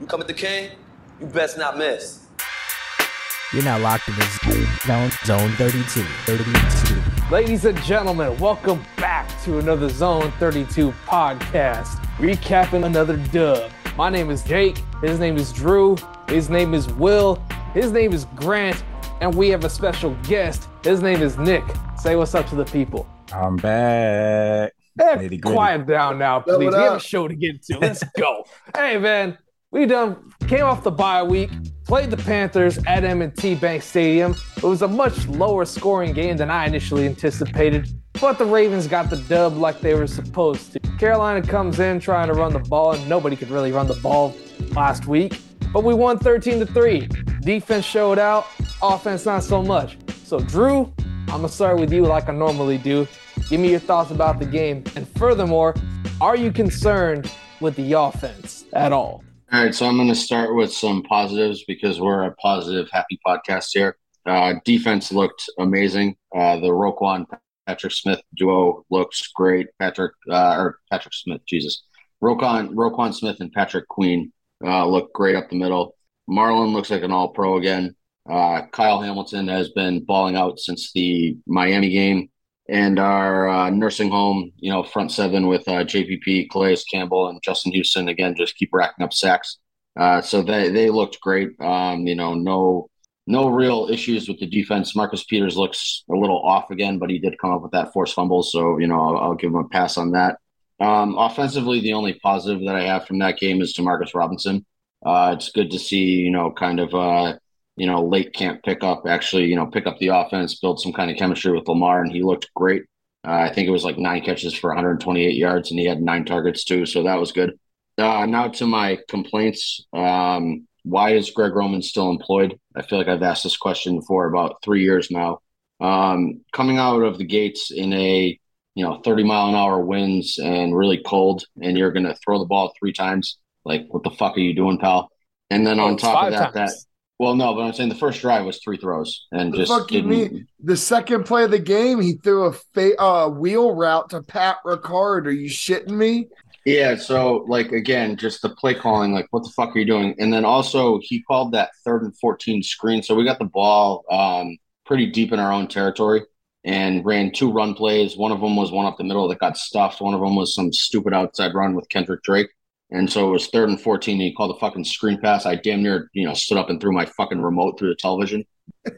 You come at the king, you best not miss. You're now locked in the zone, zone 32. 32. Ladies and gentlemen, welcome back to another Zone 32 podcast, recapping another dub. My name is Jake, his name is Drew, his name is Will, his name is Grant, and we have a special guest. His name is Nick. Say what's up to the people. I'm back. Eh, hey, quiet down now, please. We have a show to get to. Let's go. hey, man, we done came off the bye week, played the Panthers at M&T Bank Stadium. It was a much lower scoring game than I initially anticipated, but the Ravens got the dub like they were supposed to. Carolina comes in trying to run the ball, and nobody could really run the ball last week. But we won 13 to 3. Defense showed out, offense not so much. So Drew, I'm gonna start with you like I normally do. Give me your thoughts about the game. And furthermore, are you concerned with the offense at all? All right, so I'm going to start with some positives because we're a positive, happy podcast here. Uh, defense looked amazing. Uh, the Roquan Patrick Smith duo looks great. Patrick uh, or Patrick Smith, Jesus, Roquan Roquan Smith and Patrick Queen uh, look great up the middle. Marlon looks like an All Pro again. Uh, Kyle Hamilton has been balling out since the Miami game and our uh, nursing home, you know, front seven with uh, JPP, Calais Campbell, and Justin Houston again just keep racking up sacks. Uh, so they they looked great. Um, you know, no no real issues with the defense. Marcus Peters looks a little off again, but he did come up with that forced fumble, so you know I'll, I'll give him a pass on that. Um, offensively, the only positive that I have from that game is Demarcus Robinson. Uh, it's good to see, you know, kind of uh, you know, late camp pickup, actually, you know, pick up the offense, build some kind of chemistry with Lamar, and he looked great. Uh, I think it was like nine catches for 128 yards, and he had nine targets too, so that was good. Uh, now to my complaints. Um, why is Greg Roman still employed? I feel like I've asked this question for about three years now. Um, coming out of the gates in a you know 30 mile an hour winds and really cold, and you're going to throw the ball three times. Like, what the fuck are you doing, pal? And then oh, on top of that, times. that well, no, but I'm saying the first drive was three throws and the just fuck you mean? The second play of the game, he threw a fa- uh, wheel route to Pat Ricard. Are you shitting me? Yeah. So, like again, just the play calling, like what the fuck are you doing? And then also he called that third and fourteen screen. So we got the ball um, pretty deep in our own territory and ran two run plays. One of them was one up the middle that got stuffed. One of them was some stupid outside run with Kenyan Drake. And so it was third and 14. And he called a fucking screen pass. I damn near, you know, stood up and threw my fucking remote through the television.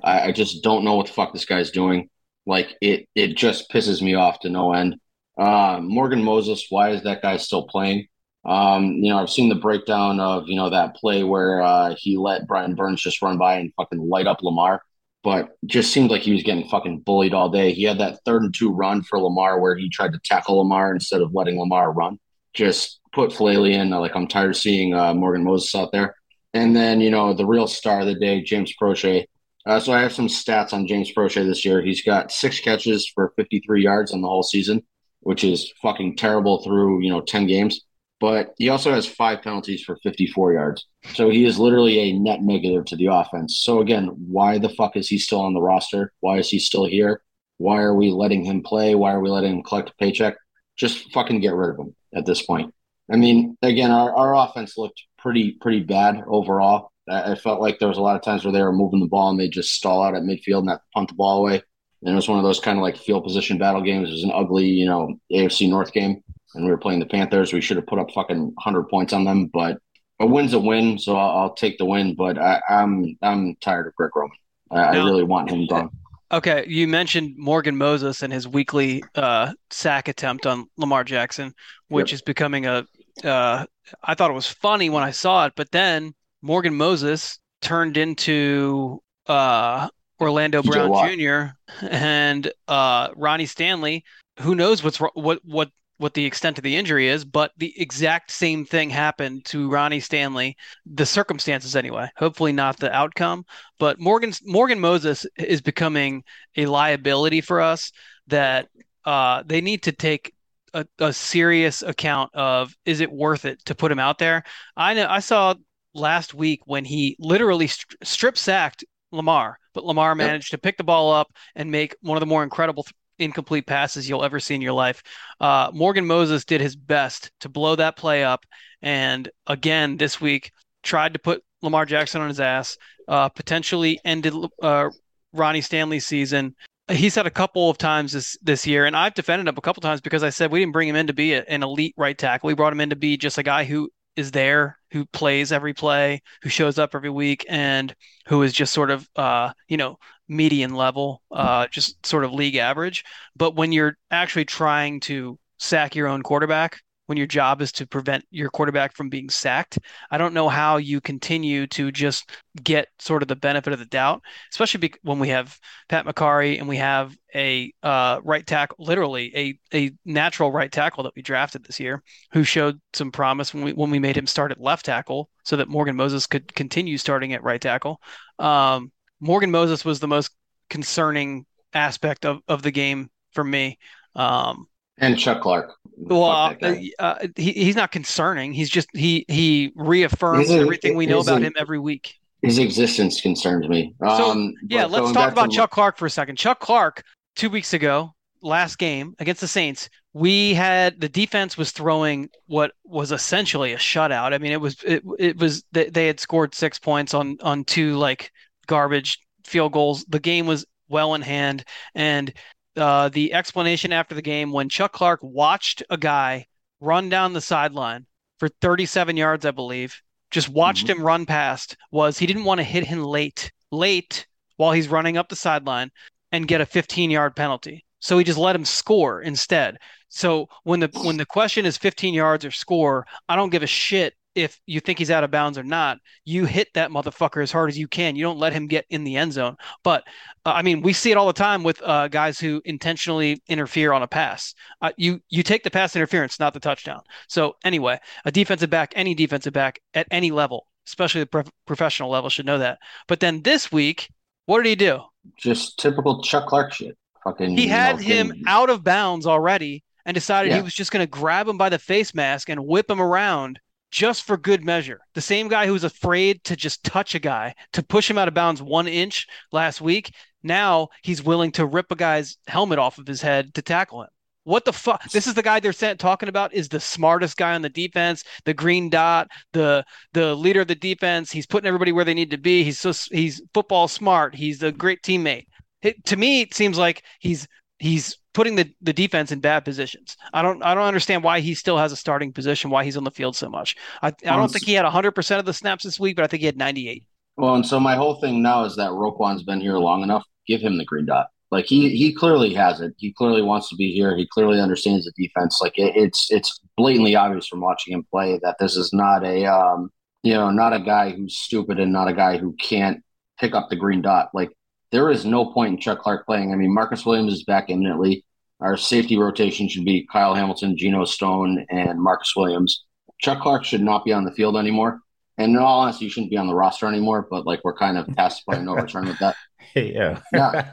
I, I, just don't know what the fuck this guy's doing. Like it, it just pisses me off to no end. Uh, Morgan Moses, why is that guy still playing? Um, you know, I've seen the breakdown of, you know, that play where uh, he let Brian Burns just run by and fucking light up Lamar, but just seemed like he was getting fucking bullied all day. He had that third and two run for Lamar where he tried to tackle Lamar instead of letting Lamar run. Just put Faalele in. Like I'm tired of seeing uh, Morgan Moses out there. And then you know the real star of the day, James Proche. Uh, so I have some stats on James Proche this year. He's got six catches for 53 yards on the whole season, which is fucking terrible through you know 10 games. But he also has five penalties for 54 yards. So he is literally a net negative to the offense. So again, why the fuck is he still on the roster? Why is he still here? Why are we letting him play? Why are we letting him collect a paycheck? Just fucking get rid of him at this point. I mean, again, our, our offense looked pretty pretty bad overall. I, I felt like there was a lot of times where they were moving the ball and they just stall out at midfield and that punt the ball away. And it was one of those kind of like field position battle games. It was an ugly, you know, AFC North game, and we were playing the Panthers. We should have put up fucking hundred points on them, but a win's a win, so I'll, I'll take the win. But I, am I'm, I'm tired of Greg Roman. I, I really want him done. Okay, you mentioned Morgan Moses and his weekly uh, sack attempt on Lamar Jackson, which yep. is becoming a uh, I thought it was funny when I saw it, but then Morgan Moses turned into uh, Orlando Brown Jr. and uh, Ronnie Stanley. Who knows what's what what what the extent of the injury is, but the exact same thing happened to Ronnie Stanley. The circumstances, anyway. Hopefully, not the outcome. But Morgan Morgan Moses is becoming a liability for us that uh, they need to take a, a serious account of is it worth it to put him out there. I know I saw last week when he literally st- strip sacked Lamar, but Lamar managed yep. to pick the ball up and make one of the more incredible th- incomplete passes you'll ever see in your life. Uh, Morgan Moses did his best to blow that play up, and again this week tried to put Lamar Jackson on his ass, uh, potentially ended uh, Ronnie Stanley's season. He's had a couple of times this this year, and I've defended him a couple times because I said we didn't bring him in to be a, an elite right tackle. We brought him in to be just a guy who is there, who plays every play, who shows up every week, and who is just sort of, uh, you know, median level, uh, just sort of league average. But when you're actually trying to sack your own quarterback, when your job is to prevent your quarterback from being sacked. I don't know how you continue to just get sort of the benefit of the doubt, especially when we have Pat Mekari and we have a uh, right tackle, literally a a natural right tackle that we drafted this year, who showed some promise when we when we made him start at left tackle, so that Morgan Moses could continue starting at right tackle. Um, Morgan Moses was the most concerning aspect of, of the game for me. Um, and Chuck Clark. Well, uh, uh, he, he's not concerning. He's just he he reaffirms everything we know about him every week. His existence concerns me. So um, yeah, let's talk about Chuck Clark for a second. Chuck Clark, two weeks ago, last game against the Saints, we had the defense was throwing what was essentially a shutout. I mean, it was it, it was they had scored six points on on two like garbage field goals. The game was well in hand, and uh, the explanation after the game when Chuck Clark watched a guy run down the sideline for 37 yards, I believe, just watched mm-hmm. him run past was he didn't want to hit him late, late while he's running up the sideline and get a 15 yard penalty. So he just let him score instead. So when the when the question is 15 yards or score, I don't give a shit if you think he's out of bounds or not, you hit that motherfucker as hard as you can. You don't let him get in the end zone. But uh, I mean, we see it all the time with uh, guys who intentionally interfere on a pass. Uh, you you take the pass interference, not the touchdown. So anyway, a defensive back, any defensive back at any level, especially the pro- professional level, should know that. But then this week, what did he do? Just typical Chuck Clark shit. Fucking. He had him out of bounds already and decided yeah. he was just going to grab him by the face mask and whip him around just for good measure. The same guy who was afraid to just touch a guy to push him out of bounds one inch last week, now he's willing to rip a guy's helmet off of his head to tackle him. What the fuck? This is the guy they're talking about is the smartest guy on the defense, the green dot, the the leader of the defense. He's putting everybody where they need to be. He's so he's football smart. He's a great teammate. It, to me, it seems like he's he's putting the, the defense in bad positions. I don't I don't understand why he still has a starting position, why he's on the field so much. I, I don't think he had 100% of the snaps this week, but I think he had 98. Well, and so my whole thing now is that Roquan's been here long enough. Give him the green dot. Like he he clearly has it. He clearly wants to be here. He clearly understands the defense. Like it, it's it's blatantly obvious from watching him play that this is not a um you know not a guy who's stupid and not a guy who can't pick up the green dot. Like there is no point in Chuck Clark playing. I mean, Marcus Williams is back imminently. Our safety rotation should be Kyle Hamilton, Geno Stone, and Marcus Williams. Chuck Clark should not be on the field anymore. And in all honesty, you shouldn't be on the roster anymore. But like we're kind of past the point no return with that. yeah. yeah.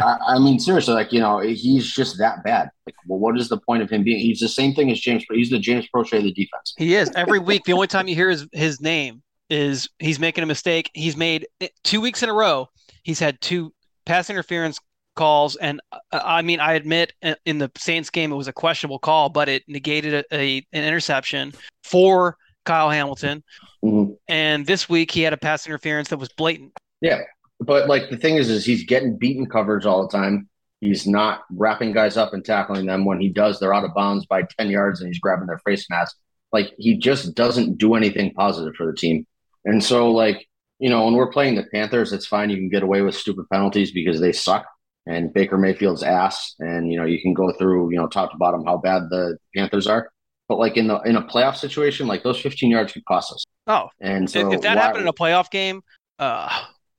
I, I, mean, seriously, like you know, he's just that bad. Like, well, what is the point of him being? He's the same thing as James. He's the James Proche of the defense. He is every week. The only time you hear his his name is he's making a mistake. He's made two weeks in a row. He's had two pass interference calls, and uh, I mean, I admit in the Saints game it was a questionable call, but it negated a, a an interception for Kyle Hamilton. Mm-hmm. And this week he had a pass interference that was blatant. Yeah, but like the thing is, is he's getting beaten covers all the time. He's not wrapping guys up and tackling them. When he does, they're out of bounds by ten yards, and he's grabbing their face mask. Like he just doesn't do anything positive for the team. And so, like you know, when we're playing the Panthers, it's fine. You can get away with stupid penalties because they suck and Baker Mayfield's ass. And, you know, you can go through, you know, top to bottom how bad the Panthers are. But like in the in a playoff situation, like those 15 yards could cost us. Oh, and so if that why, happened in a playoff game, uh,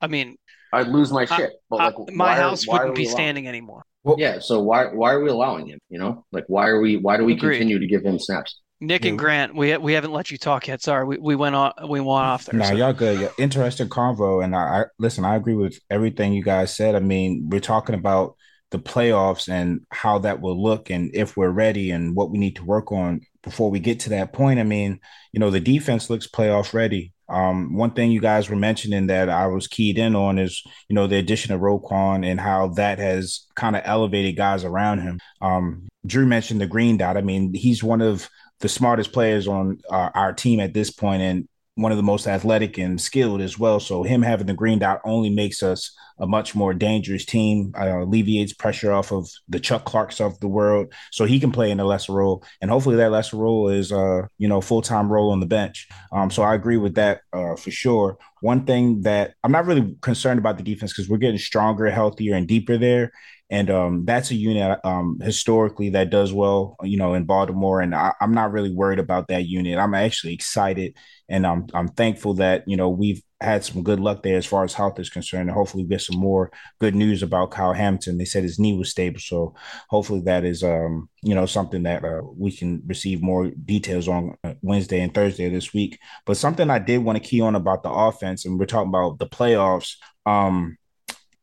I mean, I'd lose my shit. But like, I, my house wouldn't be standing anymore. Well, yeah. So why why are we allowing him? You know, like why are we why do we Agreed. continue to give him snaps? Nick and Grant, we we haven't let you talk yet. Sorry, we, we went on we went off there. Nah, so. y'all good. Interesting convo, and I, I listen. I agree with everything you guys said. I mean, we're talking about the playoffs and how that will look, and if we're ready, and what we need to work on before we get to that point. I mean, you know, the defense looks playoff ready. Um, one thing you guys were mentioning that I was keyed in on is, you know, the addition of Roquan and how that has kind of elevated guys around him. Um, Drew mentioned the green dot. I mean, he's one of the smartest players on uh, our team at this point, and one of the most athletic and skilled as well. So him having the green dot only makes us a much more dangerous team. Uh, alleviates pressure off of the Chuck Clarks of the world, so he can play in a lesser role. And hopefully that lesser role is, uh, you know, full time role on the bench. Um, so I agree with that uh, for sure. One thing that I'm not really concerned about the defense because we're getting stronger, healthier, and deeper there. And um, that's a unit um, historically that does well, you know, in Baltimore. And I, am not really worried about that unit. I'm actually excited, and I'm I'm thankful that you know we've had some good luck there as far as health is concerned. And hopefully, we get some more good news about Kyle Hamilton. They said his knee was stable, so hopefully that is um, you know something that uh, we can receive more details on uh, Wednesday and Thursday this week. But something I did want to key on about the offense, and we're talking about the playoffs. Um,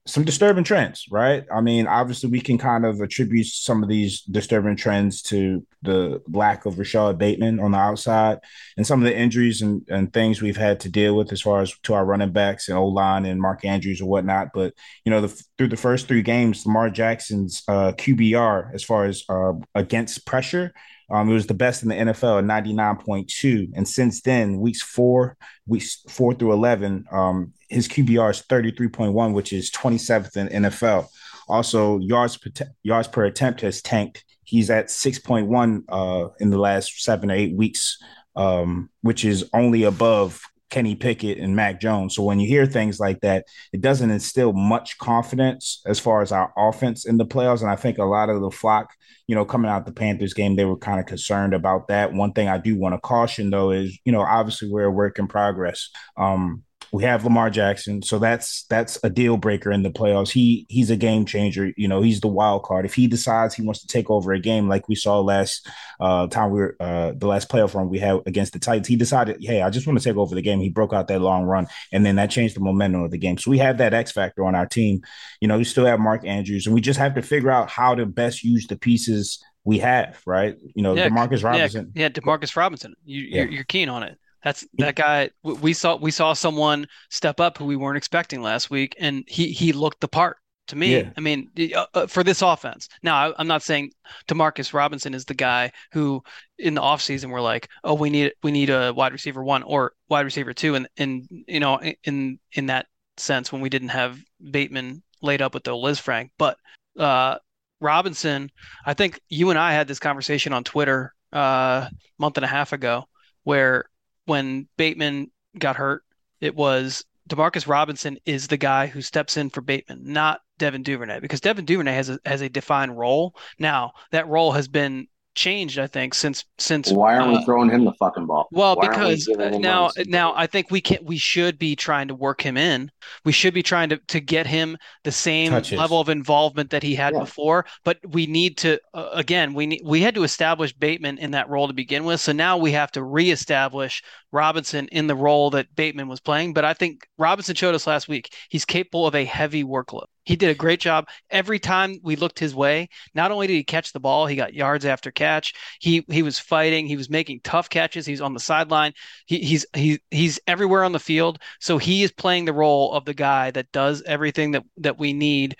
some disturbing trends, right? I mean, obviously, we can kind of attribute some of these disturbing trends to the lack of Rashod Bateman on the outside and some of the injuries and, and things we've had to deal with as far as to our running backs and O line and Mark Andrews or whatnot. But, you know, the, through the first three games, Lamar Jackson's uh, QBR as far as uh, against pressure um, it was the best in the NFL at 99.2. And since then, weeks four, weeks four through 11, um, his QBR is 33.1, which is 27th in NFL. Also, yards per, t- yards per attempt has tanked. He's at 6.1 uh, in the last seven or eight weeks, um, which is only above Kenny Pickett and Mac Jones. So when you hear things like that, it doesn't instill much confidence as far as our offense in the playoffs. And I think a lot of the flock, you know, coming out the Panthers game, they were kind of concerned about that. One thing I do want to caution though is, you know, obviously we're a work in progress. Um, we have Lamar Jackson, so that's that's a deal breaker in the playoffs. He he's a game changer. You know, he's the wild card. If he decides he wants to take over a game, like we saw last uh, time we were uh, the last playoff run we had against the Titans, he decided, hey, I just want to take over the game. He broke out that long run, and then that changed the momentum of the game. So we have that X factor on our team. You know, we still have Mark Andrews, and we just have to figure out how to best use the pieces we have, right? You know, yeah, Demarcus Robinson. Yeah, yeah Demarcus Robinson. You, yeah. you're keen on it. That's that guy. We saw we saw someone step up who we weren't expecting last week, and he he looked the part to me. Yeah. I mean, uh, uh, for this offense. Now, I, am not saying Demarcus Robinson is the guy who in the offseason we're like, oh, we need we need a wide receiver one or wide receiver two, and and you know in in that sense when we didn't have Bateman laid up with the Lisfranc, but uh, Robinson, I think you and I had this conversation on Twitter uh, a month and a half ago where when Bateman got hurt, it was Demarcus Robinson is the guy who steps in for Bateman, not Devin Duvernay, because Devin Duvernay has a, has a defined role. Now that role has been changed, I think, since since. Why aren't uh, we throwing him the fucking ball? Well, Why because now now I think we can we should be trying to work him in. We should be trying to to get him the same Touches. level of involvement that he had yeah. before. But we need to uh, again we need we had to establish Bateman in that role to begin with. So now we have to reestablish Robinson in the role that Bateman was playing. But I think Robinson showed us last week he's capable of a heavy workload. He did a great job every time we looked his way. Not only did he catch the ball, he got yards after catch. He he was fighting. He was making tough catches. He's on the sideline. He, he's he he's everywhere on the field. So he is playing the role of the guy that does everything that that we need,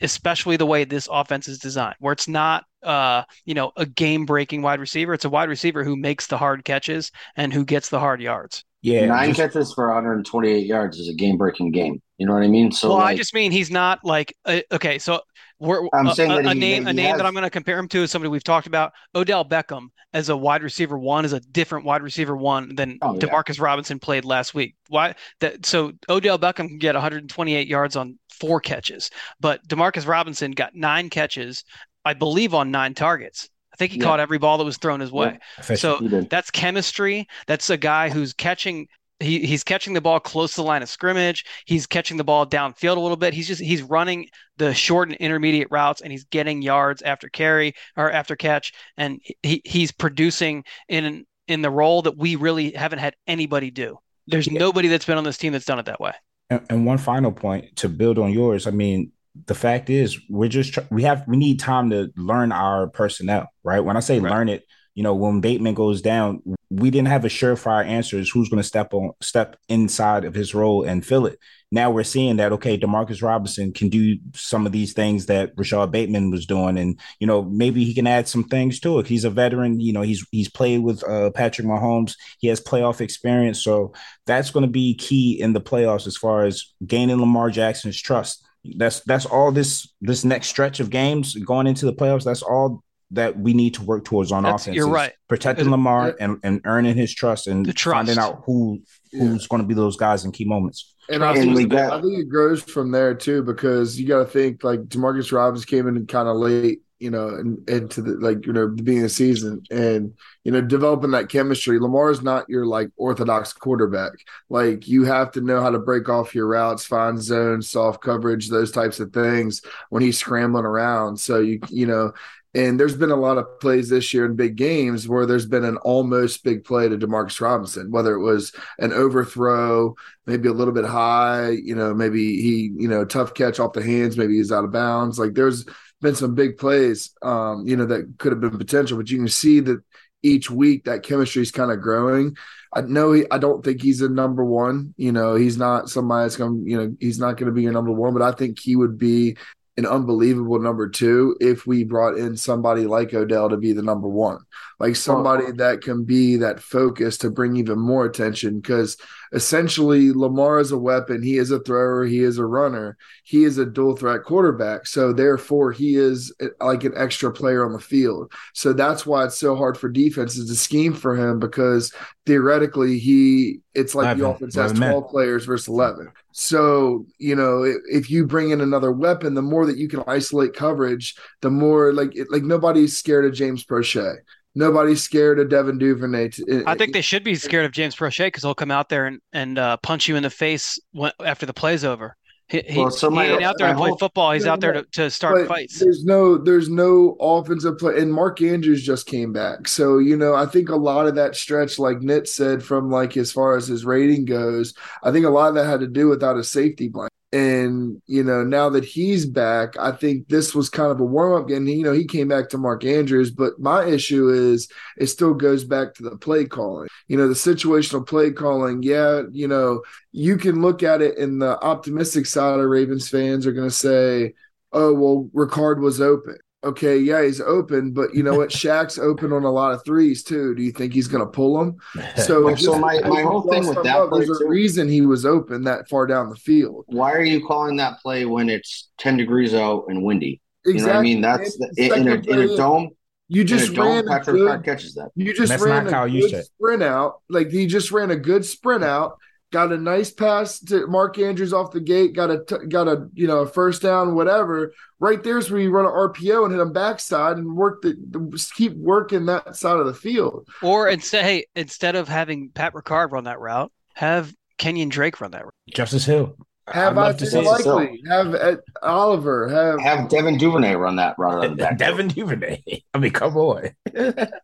especially the way this offense is designed, where it's not uh, you know, a game breaking wide receiver. It's a wide receiver who makes the hard catches and who gets the hard yards. Yeah, nine just, catches for 128 yards is a game breaking game. You know what I mean? So, well, like, I just mean he's not like uh, okay. So we're I'm uh, saying a, a he, name a name has... that I'm going to compare him to is somebody we've talked about. Odell Beckham as a wide receiver one is a different wide receiver one than oh, yeah. Demarcus Robinson played last week. Why that? So Odell Beckham can get 128 yards on four catches, but Demarcus Robinson got nine catches, I believe, on nine targets think he yeah. caught every ball that was thrown his way. Yeah, so that's chemistry. That's a guy who's catching he, he's catching the ball close to the line of scrimmage. He's catching the ball downfield a little bit. He's just he's running the short and intermediate routes, and he's getting yards after carry or after catch, and he, he's producing in in the role that we really haven't had anybody do. There's yeah. nobody that's been on this team that's done it that way. And, and one final point to build on yours. I mean, the fact is we're just we have we need time to learn our personnel right when i say right. learn it you know when bateman goes down we didn't have a surefire answers who's going to step on step inside of his role and fill it. Now we're seeing that okay, Demarcus Robinson can do some of these things that Rashod Bateman was doing, and you know maybe he can add some things to it. He's a veteran, you know he's he's played with uh, Patrick Mahomes, he has playoff experience, so that's going to be key in the playoffs as far as gaining Lamar Jackson's trust. That's that's all this this next stretch of games going into the playoffs. That's all that we need to work towards on That's- offense. you're right. Protecting It- Lamar and, and earning his trust and trust. finding out who who's going to be those guys in key moments. And I And think, we got- I think it grows from there too, because you got to think like Demarcus Robbins came in kind of late, you know, and into the like you know the beginning of the season, and you know developing that chemistry. Lamar is not your like orthodox quarterback. Like you have to know how to break off your routes, find zones, soft coverage, those types of things when he's scrambling around. So you you know. And there's been a lot of plays this year in big games where there's been an almost big play to Demarcus Robinson, whether it was an overthrow, maybe a little bit high, you know, maybe he, you know, tough catch off the hands, maybe he's out of bounds. Like there's been some big plays, um, you know, that could have been potential, but you can see that each week that chemistry is kind of growing. I know he, I don't think he's a number one, you know, he's not somebody that's going you know, he's not going to be your number one, but I think he would be an unbelievable number two if we brought in somebody like Odell to be the number one, like somebody that can be that focus to bring even more attention. Because essentially, Lamar is a weapon. He is a thrower. He is a runner. He is a dual threat quarterback. So therefore, he is uh, like an extra player on the field. So that's why it's so hard for defenses to scheme for him because theoretically he it's like the 11, offense has 11 men. 12 players versus 11 so you know if, if you bring in another weapon the more that you can isolate coverage the more like it, like nobody's scared of james proche nobody's scared of devin duvernay to, I think they should be scared of James Proche because he'll come out there and, and uh, punch you in the face when, after the play's over. He, he, Well, he ain't out there to play football. He's out there to, to start fights. There's no, there's no offensive play, and Mark Andrews just came back. So you know, I think a lot of that stretch, like Nit said, from like as far as his rating goes, I think a lot of that had to do without a safety blanket. And you know, now that he's back, I think this was kind of a warm up game. You know, he came back to Mark Andrews, but my issue is it still goes back to the play calling. You know, the situational play calling. Yeah, you know, you can look at it in the optimistic side of Ravens fans are going to say, oh, well, Ricard was open. Okay, yeah, he's open, but you know what? Shaq's open on a lot of threes too. Do you think he's going to pull them? So, Well, so my- my whole thing with that up, play, there's a reason he was open that far down the field. Why are you calling that play when it's 10 degrees out and windy? You know what I mean? That's the, man. in, a, in a dome. You just a dome, ran a Patrick good, catches that. You just That's ran not a how good sprint out. Like he just ran a good sprint out. Got a nice pass to Mark Andrews off the gate. Got a t- got a you know a first down, whatever. Right there's where you run an RPO and hit him backside and work the, the keep working that side of the field. Or instead, hey, instead of having Pat Ricard run that route, have Kenyan Drake run that route. Justice Hill. Have I'd love to Isaiah see so. Likely, have Ed Oliver, have Have Devin Duvernay run that route out of the back. Devin Duvernay. I mean, come on.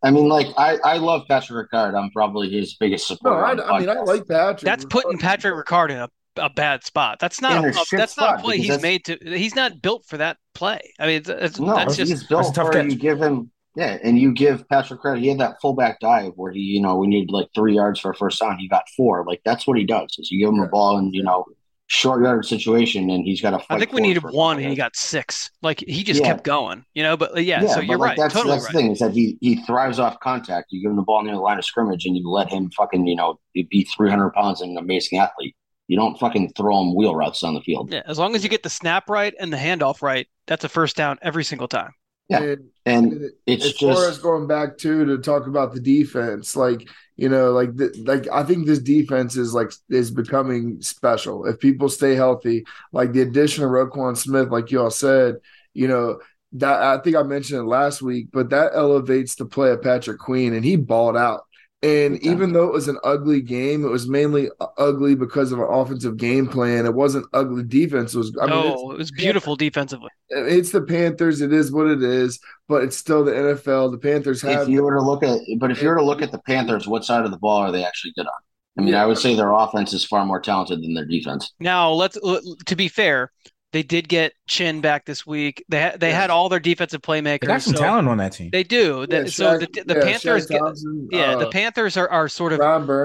I mean, like I, I love Patrick Ricard. I'm probably his biggest no. supporter. I, I mean, I like Patrick. That's putting Patrick Ricard in a, a bad spot. That's not a, a that's not a play he's that's- made to. He's not built for that play. I mean, it's, it's, No, that's he's just built that's tough for catch. you give him yeah, and you give Patrick credit. He had that fullback dive where he, you know, we needed like three yards for a first down. He got four. Like that's what he does. Is you give him Yeah. the ball and you know short yard situation, and he's got to. I think we needed one, and he got six. Like he just Yeah. kept going, you know. But uh, yeah, so but, you're like, right, That's, totally that's right. the thing is that he he thrives off contact. You give him the ball near the line of scrimmage, and you let him fucking, you know, be three hundred pounds and an amazing athlete. You don't fucking throw him wheel routes on the field. Yeah, as long as you get the snap right and the handoff right, that's a first down every single time. Yeah. And, And and it's as far just as going back to to talk about the defense, like you know, like the, like I think this defense is like is becoming special. If people stay healthy, like the addition of Roquan Smith, like y'all said, you know. That I think I mentioned it last week, but that elevates the play of Patrick Queen, and he balled out. And Big even though it was an ugly game, it was mainly uh, ugly because of an offensive game plan. It wasn't ugly defense. It was I mean, it's- oh, it was beautiful defensively. it's the Panthers. It is what it is, but it's still the NFL. The Panthers have if you were to look at but if you were to look at the Panthers, what side of the ball are they actually good on? I mean, Yeah. I would say their offense is far more talented than their defense. Now, let's to be fair, They did get Chinn back this week. They ha- they had all their defensive playmakers. They got some so talent on that team. They do. Yeah, That- so the, the yeah, Panthers, Shaq get, Thompson, yeah, the uh, Panthers are, are sort of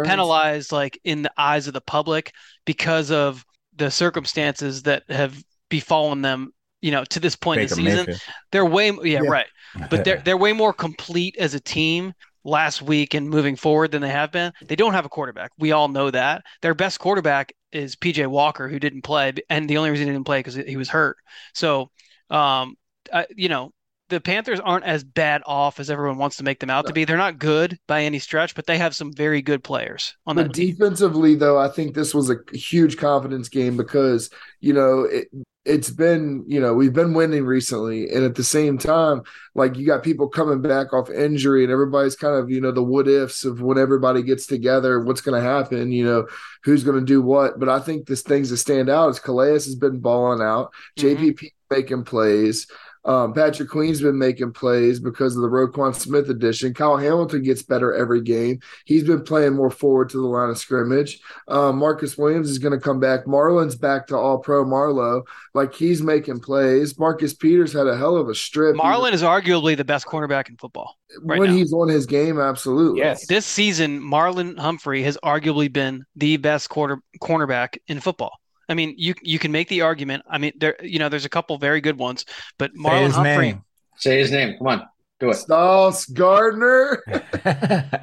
penalized like in the eyes of the public because of the circumstances that have befallen them. You know, to this point in the season, Mayfield. they're way yeah, Yeah. right, but they're they're way more complete as a team last week and moving forward than they have been. They don't have a quarterback. We all know that. Their best quarterback is PJ Walker, who didn't play, and the only reason he didn't play because he was hurt. So, um, I, you know, the Panthers aren't as bad off as everyone wants to make them out to be. They're not good by any stretch, but they have some very good players on But that team. defensively, though, I think this was a huge confidence game because you know it, it's been you know we've been winning recently, and at the same time, like you got people coming back off injury, and everybody's kind of you know the what ifs of when everybody gets together, what's going to happen, you know, who's going to do what. But I think this things that stand out is Calais has been balling out, Mhm. JPP making plays. Um, Patrick Queen's been making plays because of the Roquan Smith addition. Kyle Hamilton gets better every game. He's been playing more forward to the line of scrimmage. Um, Marcus Williams is going to come back. Marlon's back to all pro Marlowe. Like he's making plays. Marcus Peters had a hell of a strip. Marlon is arguably the best cornerback in football. right when now. he's on his game, absolutely. Yes. This season, Marlon Humphrey has arguably been the best quarter cornerback in football. I mean, you you can make the argument. I mean, there you know, there's a couple very good ones, but Say Marlon his Humphrey. name. Say his name. Come on, do it. Sauce Gardner. I,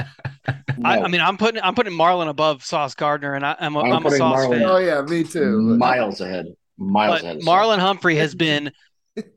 No. I mean, I'm putting I'm putting Marlon above Sauce Gardner, and I, I'm a, I'm I'm a Sauce Marlon- fan. Oh yeah, me too. miles ahead. Miles But ahead. Marlon Humphrey has been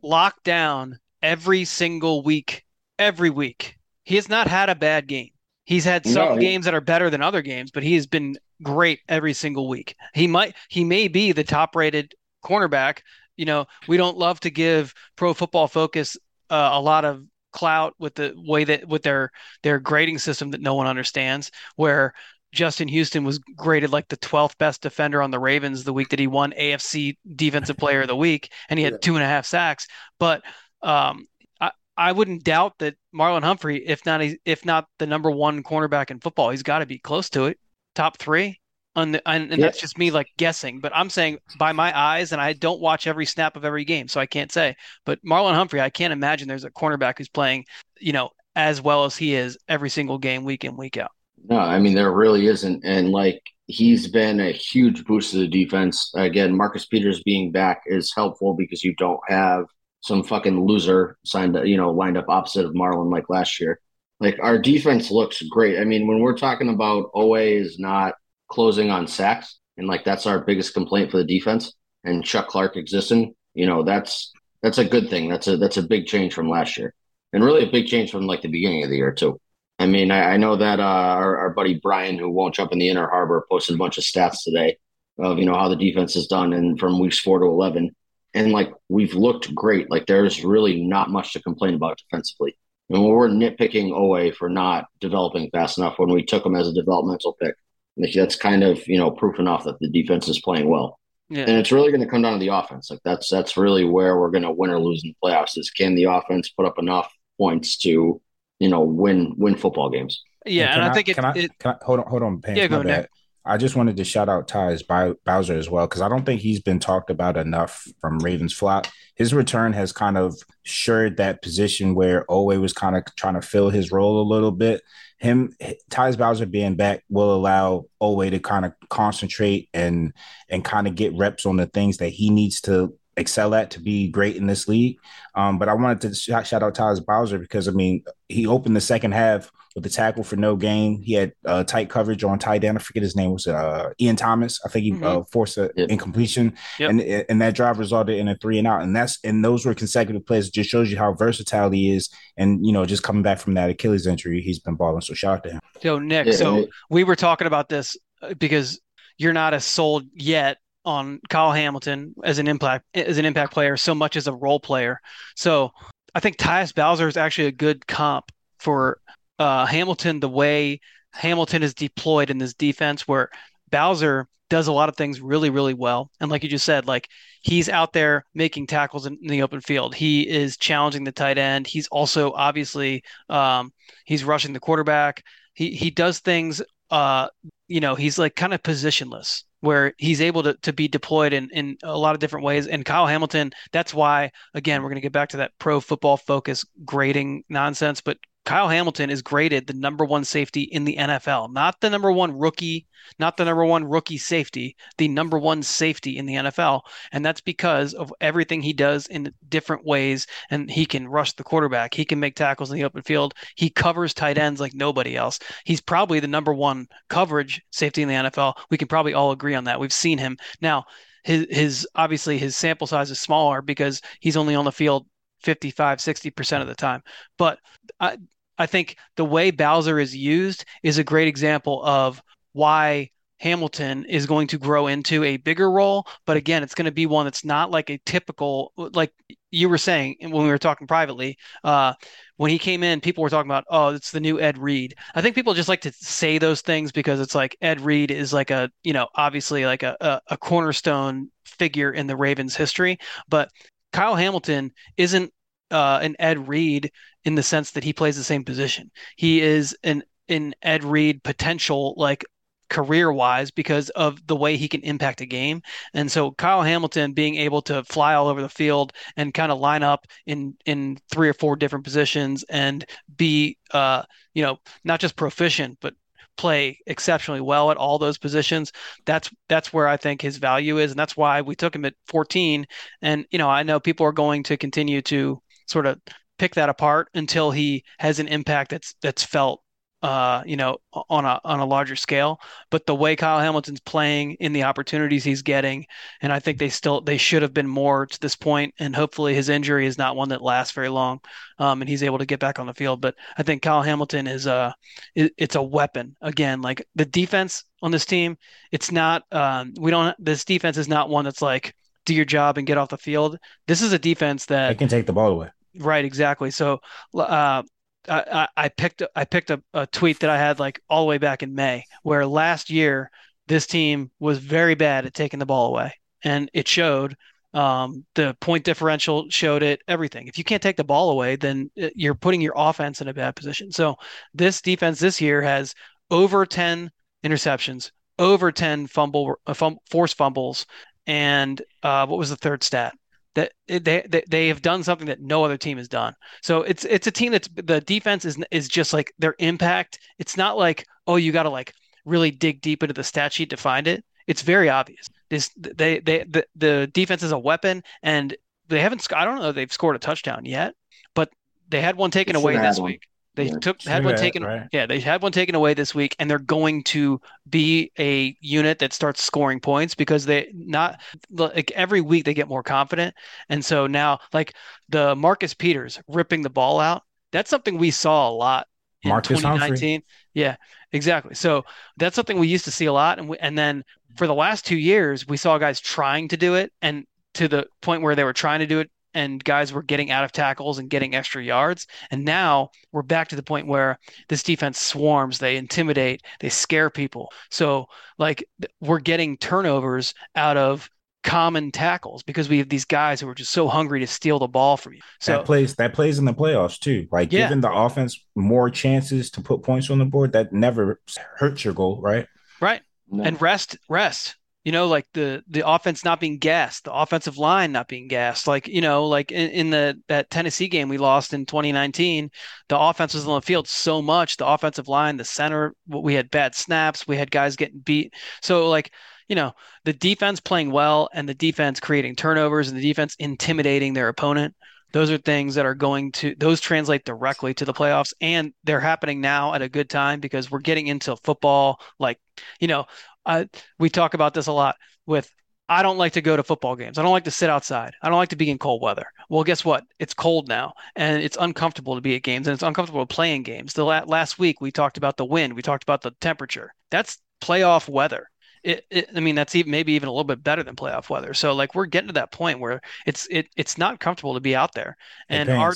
locked down every single week, every week. He has not had a bad game. He's had some No, he- games that are better than other games, but he has been great every single week. He might he may be the top rated cornerback. You know, we don't love to give Pro Football Focus uh, a lot of clout with the way that with their their grading system that no one understands, where Justin Houston was graded like the 12th best defender on the Ravens the week that he won AFC Defensive Player of the Week, and he had Yeah. two and a half sacks. But um, I, I wouldn't doubt that Marlon Humphrey, if not if not the number one cornerback in football, he's got to be close to it, top three. On the, and, and that's just me like guessing, but I'm saying by my eyes, and I don't watch every snap of every game, so I can't say. But Marlon Humphrey, I can't imagine there's a cornerback who's playing, you know, as well as he is every single game, week in, week out. No, I mean there really isn't, and like he's been a huge boost to the defense. Again, Marcus Peters being back is helpful because you don't have some fucking loser signed, you know, lined up opposite of Marlon like last year. Like our defense looks great. I mean, when we're talking about Oweh is not closing on sacks, and like that's our biggest complaint for the defense, and Chuck Clark existing, you know, that's that's a good thing. That's a that's a big change from last year, and really a big change from like the beginning of the year too. I mean, I, I know that uh, our, our buddy Brian, who won't jump in the Inner Harbor, posted a bunch of stats today of you know how the defense is done and from weeks four to eleven, and like we've looked great. Like there's really not much to complain about defensively. And when we're nitpicking Oweh for not developing fast enough when we took him as a developmental pick, like that's kind of you know proof enough that the defense is playing well. Yeah. And it's really going to come down to the offense. Like that's that's really where we're going to win or lose in the playoffs. Is can the offense put up enough points to you know win win football games? Yeah, Can and I, think it, can I, it can I hold on, hold on, Pants, Yeah, go, my bad. Nick. I just wanted to shout out Bow- Bowser as well because I don't think he's been talked about enough from Ravens Flock. His return has kind of assured that position where Oweh was kind of trying to fill his role a little bit. Him, Tyus Bowser being back will allow Oweh to kind of concentrate and and kind of get reps on the things that he needs to excel at to be great in this league. Um, but I wanted to shout, shout out Tyus Bowser because I mean he opened the second half with the tackle for no gain. He had uh, tight coverage on tight end. I forget his name was uh, Ian Thomas. I think he Mhm. uh, forced an Yep. incompletion, Yep. and and that drive resulted in a three and out. And that's and those were consecutive plays. It just shows you how versatile he is. And you know, just coming back from that Achilles injury, he's been balling. So shout out to him. Yo, Nick. Yeah, so it- we were talking about this uh, because you're not as sold yet on Kyle Hamilton as an impact as an impact player so much as a role player. So I think Tyus Bowser is actually a good comp for uh, Hamilton. The way Hamilton is deployed in this defense, where Bowser does a lot of things really, really well, and like you just said, like he's out there making tackles in, in the open field. He is challenging the tight end. He's also obviously um, he's rushing the quarterback. He he does things. Uh, you know, he's like kind of positionless. where he's able to, to be deployed in, in a lot of different ways. And Kyle Hamilton, that's why, again, we're going to get back to that pro football focus grading nonsense. But Kyle Hamilton is graded the number one safety in the NFL, not the number one rookie, not the number one rookie safety, the number one safety in the NFL. And that's because of everything he does in different ways. And he can rush the quarterback, he can make tackles in the open field, he covers tight ends like nobody else. He's probably the number one coverage safety in the NFL. We can probably all agree on that. We've seen him. Now, his, his obviously his sample size is smaller because he's only on the field 55, 60% of the time. But I, I think the way Bowser is used is a great example of why Hamilton is going to grow into a bigger role. But again, it's going to be one that's not like a typical, like you were saying when we were talking privately. Uh, when he came in, people were talking about, oh, it's the new Ed Reed. I think people just like to say those things because it's like Ed Reed is like a, you know, obviously like a, a, a cornerstone figure in the Ravens history. But Kyle Hamilton isn't uh, an Ed Reed in the sense that he plays the same position. He is an an Ed Reed potential like career wise because of the way he can impact a game. And so Kyle Hamilton being able to fly all over the field and kind of line up in in three or four different positions and be uh you know not just proficient but play exceptionally well at all those positions. That's that's where I think his value is, and that's why we took him at 14. And you know, I know people are going to continue to sort of pick that apart until he has an impact that's that's felt uh, you know, on a on a larger scale. But the way Kyle Hamilton's playing in the opportunities he's getting, and I think they still they should have been more to this point. And hopefully his injury is not one that lasts very long, um, and he's able to get back on the field. But I think Kyle Hamilton is a it, it's a weapon again. Like the defense on this team, it's not um, we don't this defense is not one that's like do your job and get off the field. This is a defense that They can take the ball away. Right, exactly. So uh, I, I picked I picked a, a tweet that I had like all the way back in May, where last year this team was very bad at taking the ball away, and it showed. Um, the point differential showed it. Everything. If you can't take the ball away, then uh, you're putting your offense in a bad position. So this defense this year has over ten interceptions, over ten fumble, uh, fum, forced fumbles, and uh, what was the third stat? That they, they they have done something that no other team has done. So it's it's a team that's the defense is is just like their impact. It's not like oh you got to like really dig deep into the stat sheet to find it. It's very obvious. This they they the, the defense is a weapon and they haven't I don't know they've scored a touchdown yet, but they had one taken away this week. They yeah. took had one taken. Right. Yeah, they had one taken away this week, and they're going to be a unit that starts scoring points because they not like every week they get more confident, and so now like the Marcus Peters ripping the ball out. That's something we saw a lot in Marcus 2019. Humphrey. Yeah, exactly. So that's something we used to see a lot, and we, and then for the last two years we saw guys trying to do it, and to the point where they were trying to do it and guys were getting out of tackles and getting extra yards. And now we're back to the point where this defense swarms, they intimidate, they scare people. So, like, we're getting turnovers out of common tackles because we have these guys who are just so hungry to steal the ball from you. So that plays that plays in the playoffs too. Like yeah. giving the offense more chances to put points on the board that never hurts your goal, right? Right. No. And rest, rest you know, like the the offense not being gassed, the offensive line not being gassed. Like you know, like in, in, the that Tennessee game we lost in 2019, the offense was on the field so much. The offensive line, the center, we had bad snaps, we had guys getting beat. So like you know, the defense playing well and the defense creating turnovers and the defense intimidating their opponent. Those are things that are going to those translate directly to the playoffs, and they're happening now at a good time because we're getting into football. Like you know, I, we talk about this a lot with I don't like to go to football games. I don't like to sit outside. I don't like to be in cold weather. Well, guess what? It's cold now, and it's uncomfortable to be at games, and it's uncomfortable playing games. The la- last week we talked about the wind. We talked about the temperature. That's playoff weather. It, it, I mean, that's even, maybe even a little bit better than playoff weather. So, like, we're getting to that point where it's it it's not comfortable to be out there. And our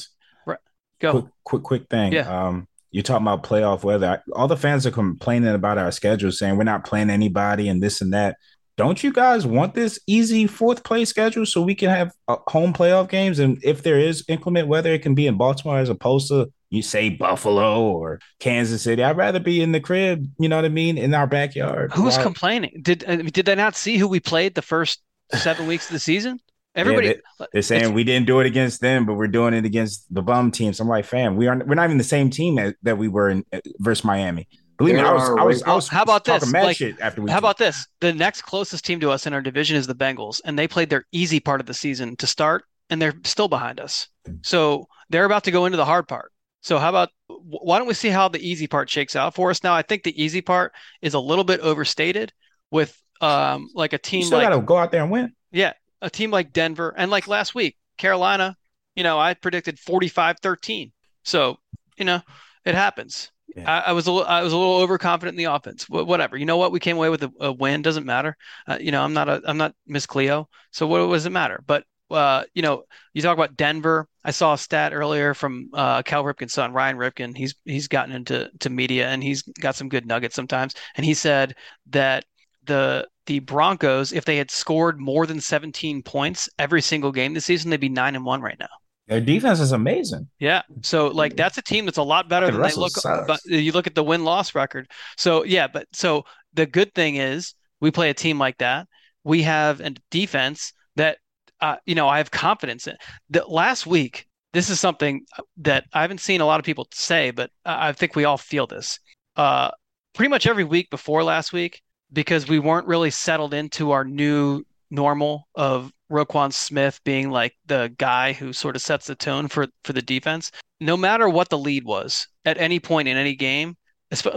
go quick, quick, quick thing. Yeah. Um, you're talking about playoff weather. All the fans are complaining about our schedule, saying we're not playing anybody and this and that. Don't you guys want this easy fourth place schedule so we can have uh, home playoff games? And if there is inclement weather, it can be in Baltimore as opposed to you say Buffalo or Kansas City. I'd rather be in the crib. You know what I mean? In our backyard. Who's complaining? Did uh, did they not see who we played the first seven weeks of the season? Everybody, yeah, they, are saying we didn't do it against them, but we're doing it against the bum teams. I'm like, fam, we aren't. We're not even the same team as, that we were in versus Miami. Believe me, I was, I was, I was, How about this? Like, after we how about this? The next closest team to us in our division is the Bengals, and they played their easy part of the season to start, and they're still behind us. So they're about to go into the hard part. So how about why don't we see how the easy part shakes out for us? Now I think the easy part is a little bit overstated with um like a team. You still like, got to go out there and win. Yeah, a team like Denver and like last week, Carolina. You know, I predicted 45-13. So you know, it happens. Yeah. I, I, was a little, I was a little overconfident in the offense. whatever. You know what? We came away with a, a win. Doesn't matter. Uh, you know, I'm not a I'm not Miss Cleo. So what does it matter? But uh, you know, you talk about Denver. I saw a stat earlier from uh, Cal Ripken's son, Ryan Ripken. He's he's gotten into to media and he's got some good nuggets sometimes. And he said that the the Broncos, if they had scored more than 17 points every single game this season, they'd be nine and one right now. Their defense is amazing. Yeah. So like that's a team that's a lot better than they look. But you look at the win loss record. So yeah, but so the good thing is we play a team like that. We have a defense that uh, you know I have confidence in. The last week, this is something that I haven't seen a lot of people say, but I think we all feel this. Uh, pretty much every week before last week, because we weren't really settled into our new normal of Roquan Smith being like the guy who sort of sets the tone for for the defense. No matter what the lead was at any point in any game,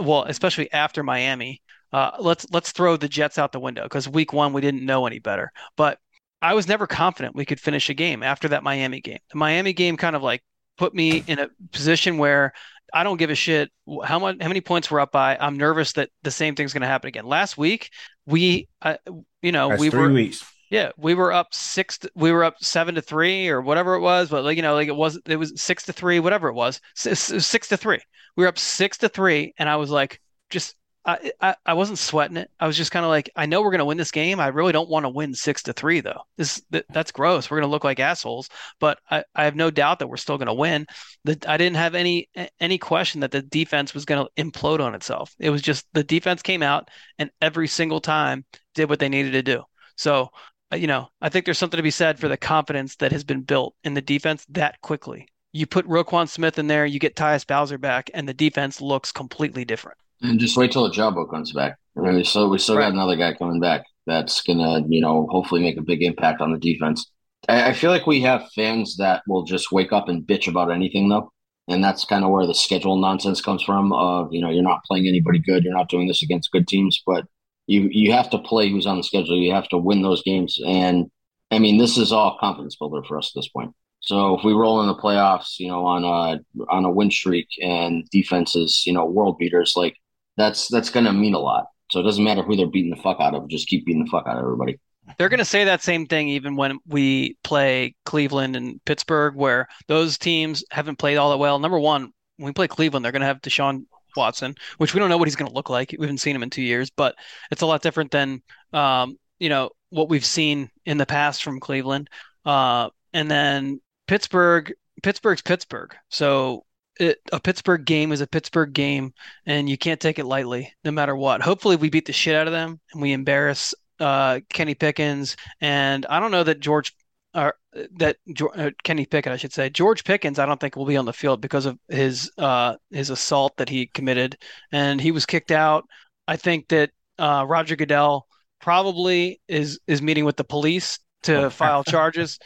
well, especially after Miami, uh, let's let's throw the Jets out the window because week one we didn't know any better. But I was never confident we could finish a game after that Miami game. The Miami game kind of like put me in a position where I don't give a shit how much how many points we're up by. I'm nervous that the same thing's going to happen again. Last week we, uh, you know, That's we were weeks. Yeah, we were up six. To, we were up seven to three or whatever it was, but like you know, like it was it was six to three, whatever it was, six, six to three. We were up six to three, and I was like, just I I, I wasn't sweating it. I was just kind of like, I know we're gonna win this game. I really don't want to win six to three though. This that, that's gross. We're gonna look like assholes, but I, I have no doubt that we're still gonna win. That I didn't have any any question that the defense was gonna implode on itself. It was just the defense came out and every single time did what they needed to do. So uh, you know, I think there's something to be said for the confidence that has been built in the defense that quickly. You put Roquan Smith in there, you get Tyus Bowser back, and the defense looks completely different. And just wait till Ojabo comes back. I mean, we still we still right. got another guy coming back that's gonna, you know, hopefully make a big impact on the defense. I, I feel like we have fans that will just wake up and bitch about anything though. And that's kind of where the schedule nonsense comes from. Of you know, you're not playing anybody good, you're not doing this against good teams, but you you have to play who's on the schedule. You have to win those games, and I mean this is all confidence builder for us at this point. So if we roll in the playoffs, you know, on a on a win streak and defenses, you know, world beaters, like that's that's going to mean a lot. So it doesn't matter who they're beating the fuck out of; just keep beating the fuck out of everybody. They're going to say that same thing even when we play Cleveland and Pittsburgh, where those teams haven't played all that well. Number one, when we play Cleveland, they're going to have Deshaun Watson, which we don't know what he's going to look like. We haven't seen him in two years, but it's a lot different than um, you know what we've seen in the past from Cleveland. Uh, and then Pittsburgh, Pittsburgh's Pittsburgh. So it, a Pittsburgh game is a Pittsburgh game, and you can't take it lightly, no matter what. Hopefully, we beat the shit out of them and we embarrass uh, Kenny Pickens. And I don't know that George or that uh, Kenny Pickett, I should say, George Pickens, I don't think will be on the field because of his uh, his assault that he committed, and he was kicked out. I think that uh, Roger Goodell probably is is meeting with the police to file charges.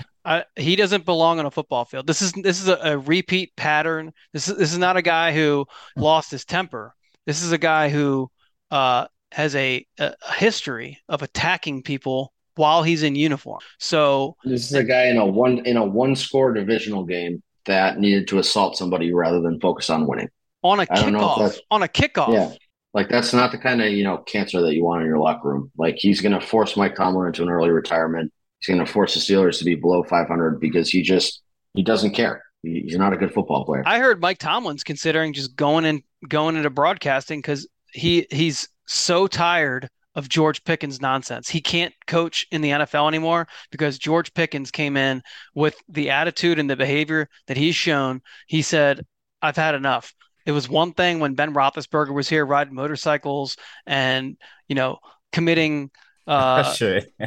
He doesn't belong on a football field. This is this is a, a repeat pattern. This is this is not a guy who lost his temper. This is a guy who uh, has a, a history of attacking people while he's in uniform. So this is a guy in a one in a one score divisional game that needed to assault somebody rather than focus on winning. On a kickoff. On a kickoff. Yeah. Like that's not the kind of, you know, cancer that you want in your locker room. Like he's gonna force Mike Tomlin into an early retirement. He's gonna force the Steelers to be below five hundred because he just he doesn't care. He's not a good football player. I heard Mike Tomlin's considering just going and going into broadcasting because he he's so tired of George Pickens nonsense. He can't coach in the NFL anymore because George Pickens came in with the attitude and the behavior that he's shown. He said, I've had enough. It was one thing when Ben Roethlisberger was here riding motorcycles and you know committing uh,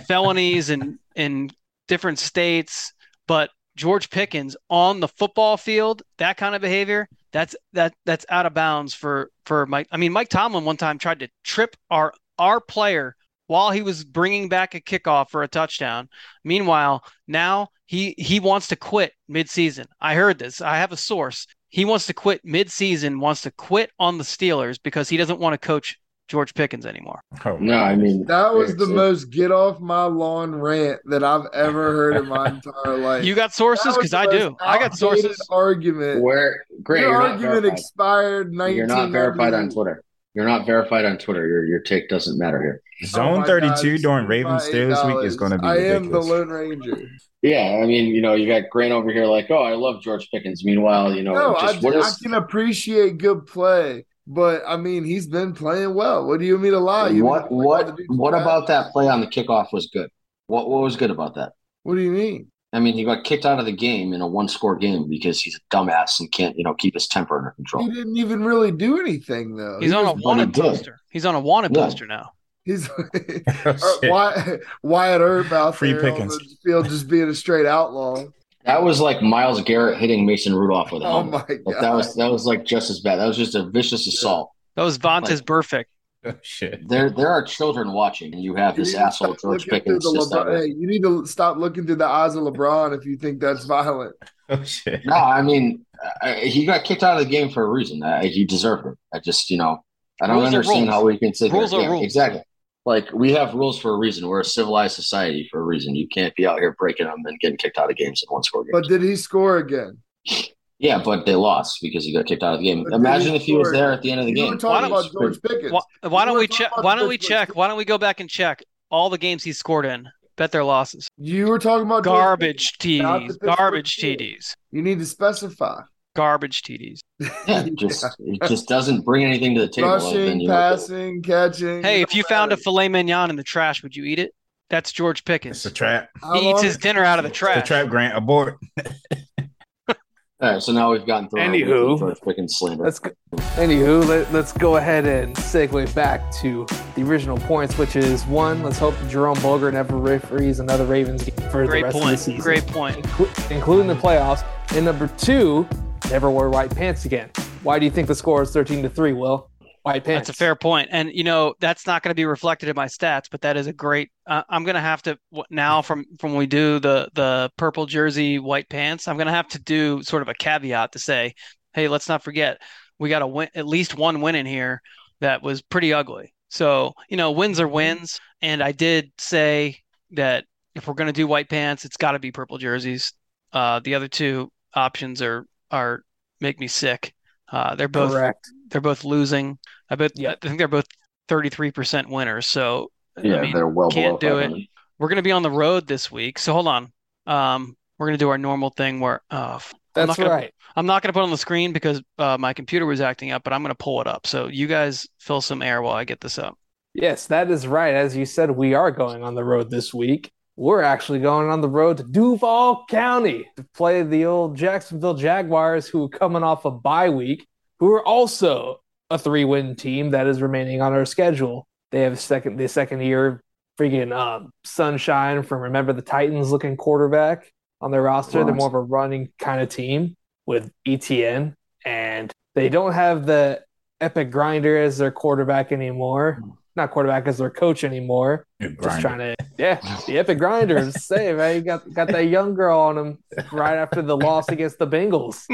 felonies in in different states, but George Pickens on the football field, that kind of behavior, that's that that's out of bounds for for Mike. I mean, Mike Tomlin one time tried to trip our our player while he was bringing back a kickoff for a touchdown. Meanwhile, now he he wants to quit midseason. I heard this. I have a source. He wants to quit midseason, wants to quit on the Steelers because he doesn't want to coach George Pickens anymore. Oh, no, I mean that was the most get off my lawn rant that I've ever heard in my entire life. You got sources because I do. I got sources. Argument where great Your argument expired. You're not verified on Twitter. You're not verified on Twitter. Your your take doesn't matter here. Zone oh 32 God, during Ravens Steelers week is going to be. I ridiculous. am the Lone Ranger. Yeah, I mean, you know, you got Grant over here like, oh, I love George Pickens. Meanwhile, you know, no, just, I, I can appreciate good play. But I mean, he's been playing well. What do you mean to lie? You what what what about that play on the kickoff was good? What what was good about that? What do you mean? I mean, he got kicked out of the game in a one score game because he's a dumbass and can't, you know, keep his temper under control. He didn't even really do anything though. He's he on a wanted poster. He's on a wanted yeah. poster now. He's oh, Wyatt, Wyatt Earp out Free there Pickens. on the field just being a straight outlaw. That was like Myles Garrett hitting Mason Rudolph with a helmet. Oh my god! Like that was that was like just as bad. That was just a vicious assault. That was Vontaze like, perfect. Oh, shit. There, there are children watching, and you have you this asshole George Pickens. Hey, you need to stop looking through the eyes of LeBron if you think that's violent. Oh shit! No, I mean, I, he got kicked out of the game for a reason. I, he deserved it. I just, you know, I don't rules understand how we can say rules that. are yeah, rules. Exactly like we have rules for a reason. We're a civilized society for a reason. You can't be out here breaking them and getting kicked out of games in one score games. But did he score again? Yeah, but they lost because he got kicked out of the game. But Imagine he if he was there at the end of the you game. Were talking about George Pickens. Why, why don't we check? Why don't we check? Why don't we go back and check all the games he scored in? Bet their losses. You were talking about garbage TDs. Garbage TDs. You need to specify garbage TDs. Yeah, it just it just doesn't bring anything to the table. Rushing, passing, catching. Hey, if you found a filet mignon in the trash, would you eat it? That's George Pickens. It's a trap. He eats his dinner out of the trash. It's a trap, Grant. Abort. All right, so now we've gotten through anywho, George Pickens slander. Let's go, anywho, let, let's go ahead and segue back to the original points, which is one. Let's hope Jerome Boger never referees another Ravens game for Great the rest point. of the season. Great point. Inclu- including the playoffs. And number two, never wear white pants again. Why do you think the score is 13 to 3, Will? White pants. That's a fair point. And, you know, that's not going to be reflected in my stats, but that is a great. Uh, I'm going to have to now from from when we do the the purple jersey, white pants, I'm going to have to do sort of a caveat to say, hey, let's not forget we got a win at least one win in here that was pretty ugly. So, you know, wins are wins. And I did say that if we're going to do white pants, it's got to be purple jerseys. Uh, the other two options are are make me sick. Uh, they're both Correct. they're both losing. I bet. Yeah. I think they're both thirty three percent winners. So yeah, I mean, they're well can't do it. We're going to be on the road this week. So hold on. Um, we're going to do our normal thing where. Uh, That's I'm gonna, right. I'm not going to put on the screen because uh, my computer was acting up, but I'm going to pull it up. So you guys fill some air while I get this up. Yes, that is right. As you said, we are going on the road this week we're actually going on the road to Duval County to play the old Jacksonville Jaguars, who are coming off a bye week, who are also a three-win team that is remaining on our schedule. They have second the second year freaking uh, sunshine from Remember the Titans looking quarterback on their roster. They're more of a running kind of team with ETN, and they don't have the epic grinder as their quarterback anymore not quarterback as their coach anymore. Just trying to, yeah, the epic grinder. say, man, you got got that young girl on him right after the loss against the Bengals.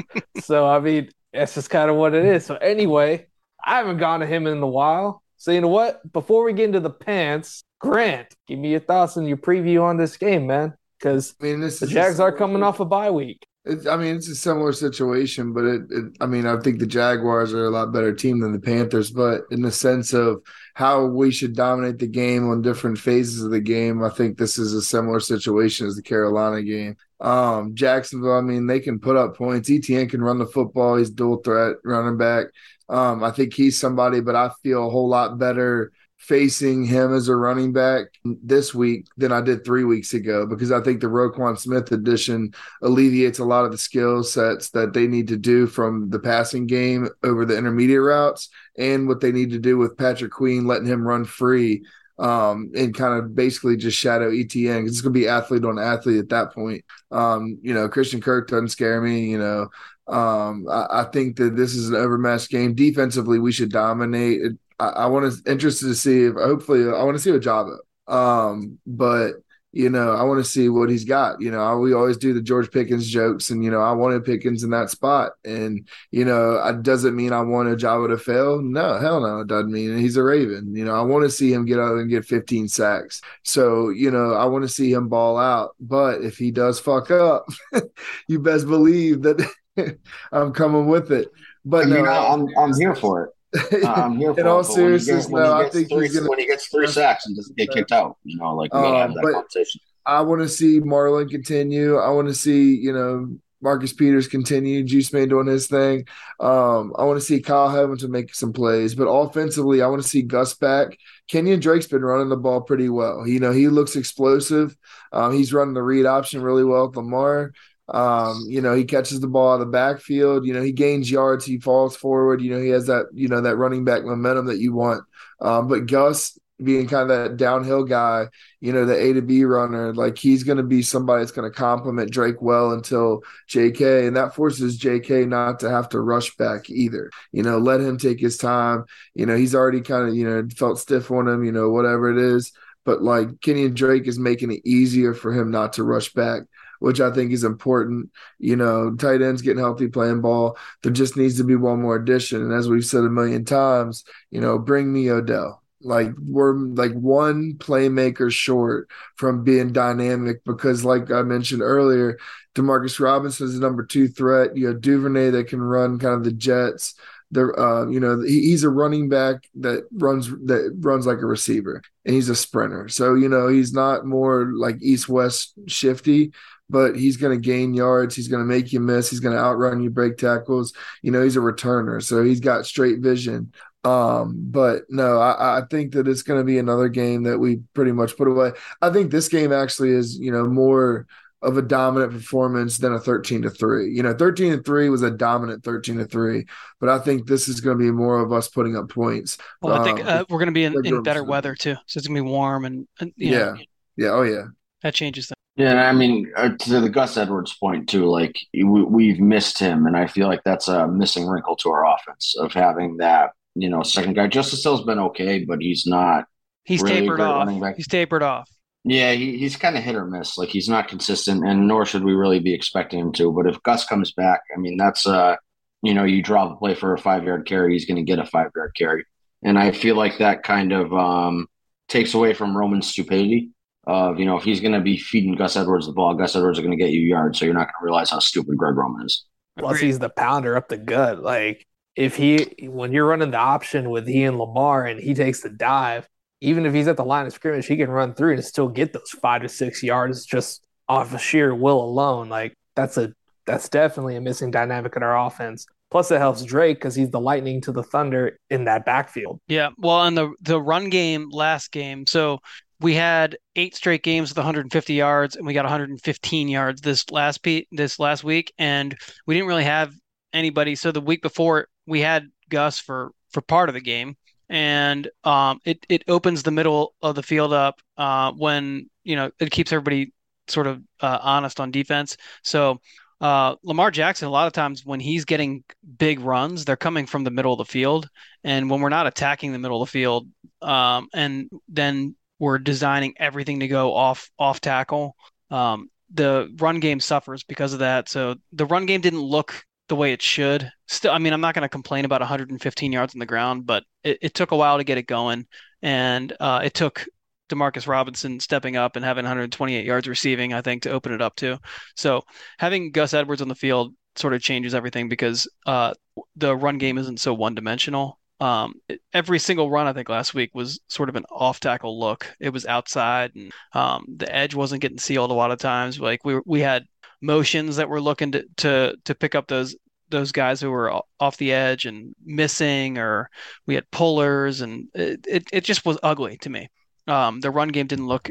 so I mean, that's just kind of what it is. So anyway, I haven't gone to him in a while. So you know what? Before we get into the pants, Grant, give me your thoughts and your preview on this game, man. Because I mean, this the Jags are coming off a bye week. It, I mean, it's a similar situation, but it, it, I mean, I think the Jaguars are a lot better team than the Panthers. But in the sense of how we should dominate the game on different phases of the game, I think this is a similar situation as the Carolina game. Um, Jacksonville, I mean, they can put up points. ETN can run the football. He's dual threat running back. Um, I think he's somebody, but I feel a whole lot better facing him as a running back this week than I did three weeks ago because I think the Roquan Smith addition alleviates a lot of the skill sets that they need to do from the passing game over the intermediate routes and what they need to do with Patrick Queen, letting him run free um, and kind of basically just shadow ETN because it's going to be athlete on athlete at that point. Um, you know, Christian Kirk doesn't scare me. You know, um, I, I, think that this is an overmatched game. Defensively, we should dominate. I, I want to interested to see if hopefully I want to see Ojabo. Um, but you know, I want to see what he's got. You know, I, we always do the George Pickens jokes, and you know, I wanted Pickens in that spot, and you know, I, doesn't mean I want Ojabo to fail. No, hell no, it doesn't mean he's a Raven. You know, I want to see him get out and get 15 sacks. So you know, I want to see him ball out. But if he does fuck up, you best believe that I'm coming with it. But mean, no, I'm I'm here for it. I'm here in all seriousness, no, I think three, he's gonna when he gets three sacks and doesn't get kicked out. You know, like we gotta have Um, that conversation. I want to see Marlon continue. I want to see, you know, Marcus Peters continue, Juice Man doing his thing. Um, I want to see Kyle Hamilton make some plays, but offensively, I want to see Gus back. Kenyan Drake's been running the ball pretty well. You know, he looks explosive. Um, he's running the read option really well with Lamar. Um, you know, he catches the ball out of the backfield. You know, he gains yards. He falls forward. You know, he has that, you know, that running back momentum that you want. Um, but Gus being kind of that downhill guy, you know, the A to B runner, like he's going to be somebody that's going to complement Drake well until JK. And that forces JK not to have to rush back either. You know, let him take his time. You know, he's already kind of, you know, felt stiff on him, you know, whatever it is. But like Kenyan Drake is making it easier for him not to rush back which I think is important. You know, tight ends getting healthy, playing ball. There just needs to be one more addition. And as we've said a million times, you know, bring me Odell. Like we're like one playmaker short from being dynamic because, like I mentioned earlier, Demarcus Robinson is the number two threat. You have Duvernay that can run kind of the Jets. There, uh, you know, he, he's a running back that runs that runs like a receiver, and he's a sprinter. So you know, he's not more like east west shifty but he's going to gain yards. He's going to make you miss. He's going to outrun you, break tackles. You know, he's a returner, so he's got straight vision. Um, but no, I, I think that it's going to be another game that we pretty much put away. I think this game actually is, you know, more of a dominant performance than a 13 to 3. You know, 13 to 3 was a dominant 13 to 3, but I think this is going to be more of us putting up points. Well, I think Um, uh, we're going to be in, in better weather too, so it's going to be warm and, and you yeah. know, Yeah. Oh, yeah. that changes things. Yeah, I mean uh, to the Gus Edwards point too. Like we, we've missed him, and I feel like that's a missing wrinkle to our offense of having that you know second guy. Justice Hill's been okay, but he's not. He's Really tapered off. He's tapered off. Yeah, he, he's kind of hit or miss. Like he's not consistent, and nor should we really be expecting him to. But if Gus comes back, I mean that's uh you know you draw the play for a five yard carry, he's going to get a five yard carry, and I feel like that kind of um takes away from Roman's stupidity. Of you know, if he's going to be feeding Gus Edwards the ball, Gus Edwards is going to get you yards, so you're not going to realize how stupid Greg Roman is. Plus, he's the pounder up the gut. Like if he, when you're running the option with he and Lamar, and he takes the dive, even if he's at the line of scrimmage, he can run through and still get those five to six yards just off of sheer will alone. Like that's a that's definitely a missing dynamic in our offense. Plus, it helps Drake because he's the lightning to the thunder in that backfield. Yeah. Well, and the the run game last game, so we had eight straight games with 150 yards, and we got 115 yards this last pe- this last week, and we didn't really have anybody. So the week before, we had Gus for for part of the game, and um, it it opens the middle of the field up uh, when you know it keeps everybody sort of uh, honest on defense. So. Uh, Lamar Jackson, a lot of times when he's getting big runs, they're coming from the middle of the field. And when we're not attacking the middle of the field, um, and then we're designing everything to go off off tackle, um, the run game suffers because of that. So the run game didn't look the way it should. Still, I mean, I'm not going to complain about 115 yards on the ground, but it, it took a while to get it going, and uh, it took Demarcus Robinson stepping up and having 128 yards receiving, I think, to open it up too. So having Gus Edwards on the field sort of changes everything because uh, the run game isn't so one dimensional. Um, every single run I think last week was sort of an off tackle look. It was outside, and um, the edge wasn't getting sealed a lot of times. Like we we had motions that were looking to to to pick up those those guys who were off the edge and missing, or we had pullers, and it it, it just was ugly to me. Um, the run game didn't look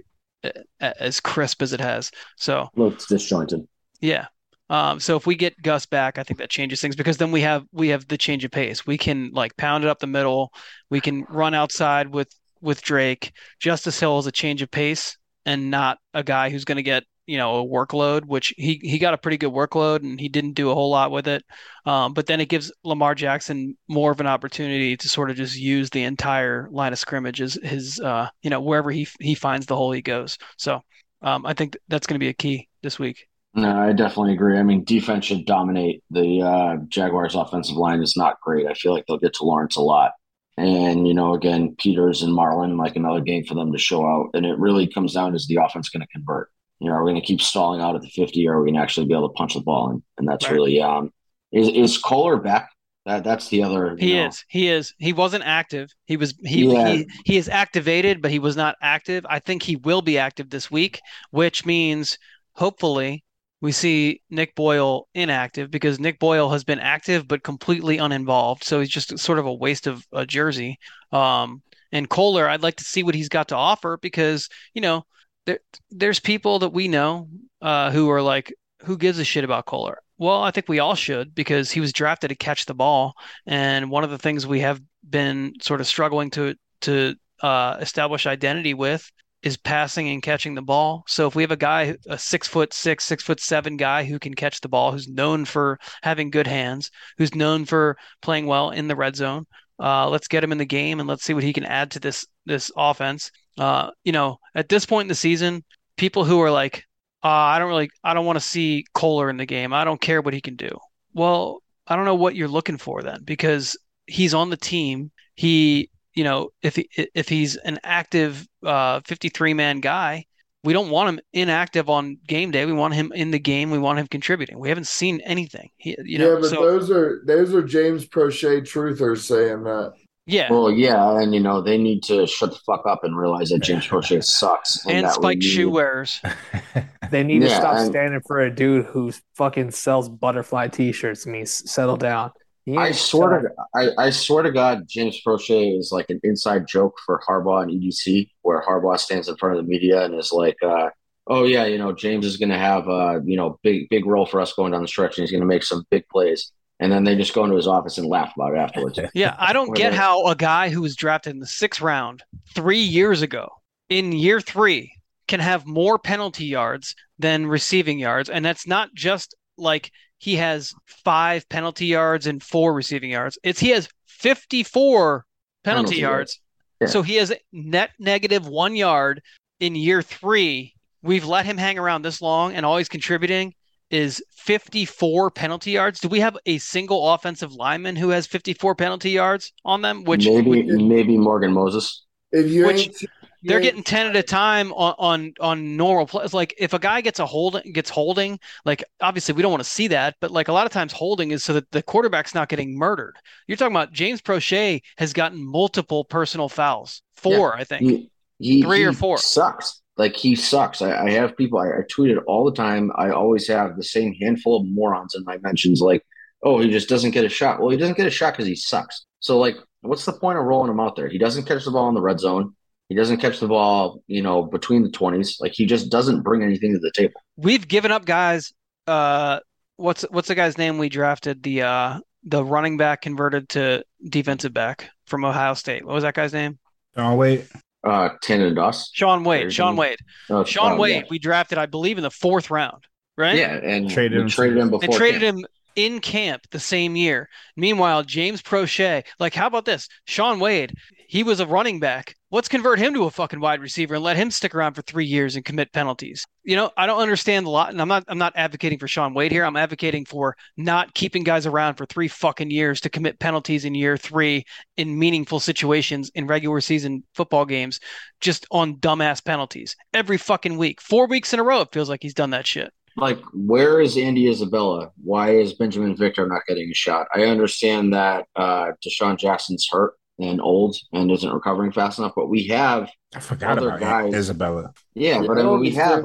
as crisp as it has. So looks disjointed. Yeah. Um, so if we get Gus back, I think that changes things because then we have we have the change of pace. We can like pound it up the middle. We can run outside with with Drake. Justice Hill is a change of pace and not a guy who's going to get you know a workload, which he he got a pretty good workload and he didn't do a whole lot with it. Um, but then it gives Lamar Jackson more of an opportunity to sort of just use the entire line of scrimmage as his uh, you know wherever he he finds the hole he goes. So um, I think that's going to be a key this week. No, I definitely agree. I mean, defense should dominate. The uh, Jaguars' offensive line is not great. I feel like they'll get to Lawrence a lot. And, you know, again, Peters and Marlon, like another game for them to show out. And it really comes down to is the offense going to convert? you know, are we going to keep stalling out at the 50 or are we going to actually be able to punch the ball in? And that's right. really, um, is, is Kolar back? That, that's the other. He know. is. He is. He wasn't active. He was. He, yeah. he he is activated, but he was not active. I think he will be active this week, which means hopefully we see Nick Boyle inactive because Nick Boyle has been active but completely uninvolved. So he's just sort of a waste of a jersey. Um, and Kolar, I'd like to see what he's got to offer because you know there there's people that we know uh, who are like, who gives a shit about Kolar? Well, I think we all should because he was drafted to catch the ball, and one of the things we have been sort of struggling to to uh, establish identity with is passing and catching the ball. So if we have a guy, a six foot six, six foot seven guy who can catch the ball, who's known for having good hands, who's known for playing well in the red zone, uh, let's get him in the game and let's see what he can add to this this offense. Uh, you know, at this point in the season, people who are like, uh, I don't really, I don't want to see Kolar in the game. I don't care what he can do. Well, I don't know what you're looking for then, because he's on the team. He, you know, if he, if he's an active uh, 53 man guy, we don't want him inactive on game day. We want him in the game. We want him contributing. We haven't seen anything. He, you know, yeah, but so, those are those are James Proche truthers saying that. Yeah. Well, yeah, and you know they need to shut the fuck up and realize that James Proche sucks and, and spiked shoe wearers. they need yeah, to stop and, standing for a dude who fucking sells butterfly T-shirts. And means settle down. I swear to I, I swear to God, James Proche is like an inside joke for Harbaugh and EDC, where Harbaugh stands in front of the media and is like, uh, "Oh yeah, you know, James is going to have a uh, you know big big role for us going down the stretch, and he's going to make some big plays." And then they just go into his office and laugh about it afterwards. yeah, I don't get how a guy who was drafted in the sixth round three years ago, in year three, can have more penalty yards than receiving yards, and that's not just like he has five penalty yards and four receiving yards. It's he has 54 penalty, penalty yards. Yeah. So he has net negative one yard in year three. We've let him hang around this long and always contributing is 54 penalty yards. Do we have a single offensive lineman who has 54 penalty yards on them? Which maybe maybe Morgan Moses. If you which, they're getting 10 at a time on on, on normal plays like if a guy gets a holding gets holding like obviously we don't want to see that but like a lot of times holding is so that the quarterback's not getting murdered. You're talking about james proche has gotten multiple personal fouls. Four yeah. i think. He, he, three he or four. sucks. Like he sucks. I, I have people I, I tweet it all the time. I always have the same handful of morons in my mentions like oh he just doesn't get a shot. Well he doesn't get a shot because he sucks. So like what's the point of rolling him out there? He doesn't catch the ball in the red zone he doesn't catch the ball, you know, between the 20s. Like he just doesn't bring anything to the table. We've given up guys. Uh, what's what's the guy's name we drafted? The uh, the running back converted to defensive back from Ohio State. What was that guy's name? Oh wait. Uh, Tannen Doss. Shaun Wade. Shaun Wade. Oh, Shaun Wade. Yeah. We drafted, I believe, in the fourth round. Right. Yeah, and traded him, traded him before and traded camp. him in camp the same year. Meanwhile, James Proche, like, how about this? Sean Wade, he was a running back. Let's convert him to a fucking wide receiver and let him stick around for three years and commit penalties. You know, I don't understand a lot, and I'm not I'm not advocating for Shaun Wade here. I'm advocating for not keeping guys around for three fucking years to commit penalties in year three in meaningful situations in regular season football games, just on dumbass penalties every fucking week. Four weeks in a row, it feels like he's done that shit like where is Andy Isabella? Why is Binjimen Victor not getting a shot? I understand that uh DeSean Jackson's hurt and old and isn't recovering fast enough, but we have I forgot other about guys. Isabella. Yeah, yeah but I mean, we have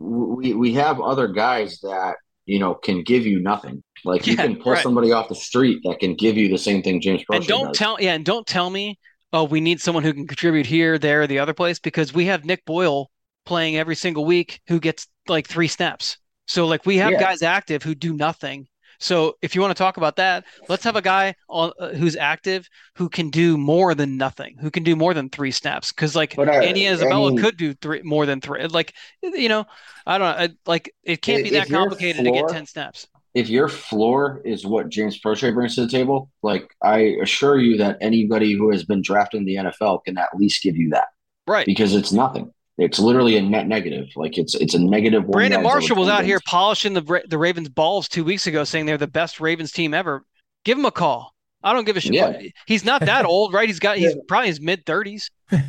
we we have other guys that you know can give you nothing. Like you can pull right. somebody off the street that can give you the same thing James Proche and don't does. tell yeah, and don't tell me, oh, we need someone who can contribute here, there, the other place, because we have Nick Boyle playing every single week who gets like three snaps. So like we have Yeah. guys active who do nothing. So if you want to talk about that, let's have a guy on, uh, who's active who can do more than nothing, who can do more than three snaps. Because like But I- Andy I Isabella mean- could do three more than three. Like you know, I don't know. I- Like it can't be that complicated to get ten snaps. if your floor is what James Proche brings to the table, like I assure you that anybody who has been drafted in the NFL can at least give you that Right. because it's nothing. It's literally a net negative. Like it's it's a negative. one Brandon Marshall was out here polishing the the Ravens balls two weeks ago, saying they're the best Ravens team ever. Give him a call. I don't give a shit. Yeah. He's not that old, right? He's got he's probably his mid thirties.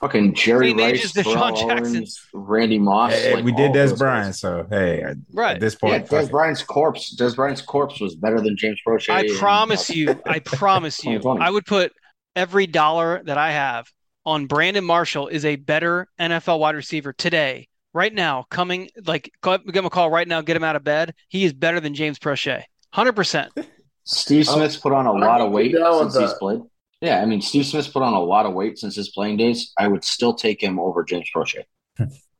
Fucking Jerry Same age Rice, as DeSean Jackson. Owens, Randy Moss. Hey, like, we did all Dez Bryant, so hey, at- Right. at this Yeah, point, Des. Bryant's corpse. Dez Bryant's corpse was better than James Proche. I promise uh, you, I promise you, I would put every dollar that I have on Brandon Marshall is a better NFL wide receiver today, right now, coming like call- give him a call right now, get him out of bed. He is better than James Proche, hundred percent. Steve Oh, Smith's put on a I lot of weight get down since he's played. Yeah, I mean, Steve Smith's put on a lot of weight since his playing days. I would still take him over James Proche.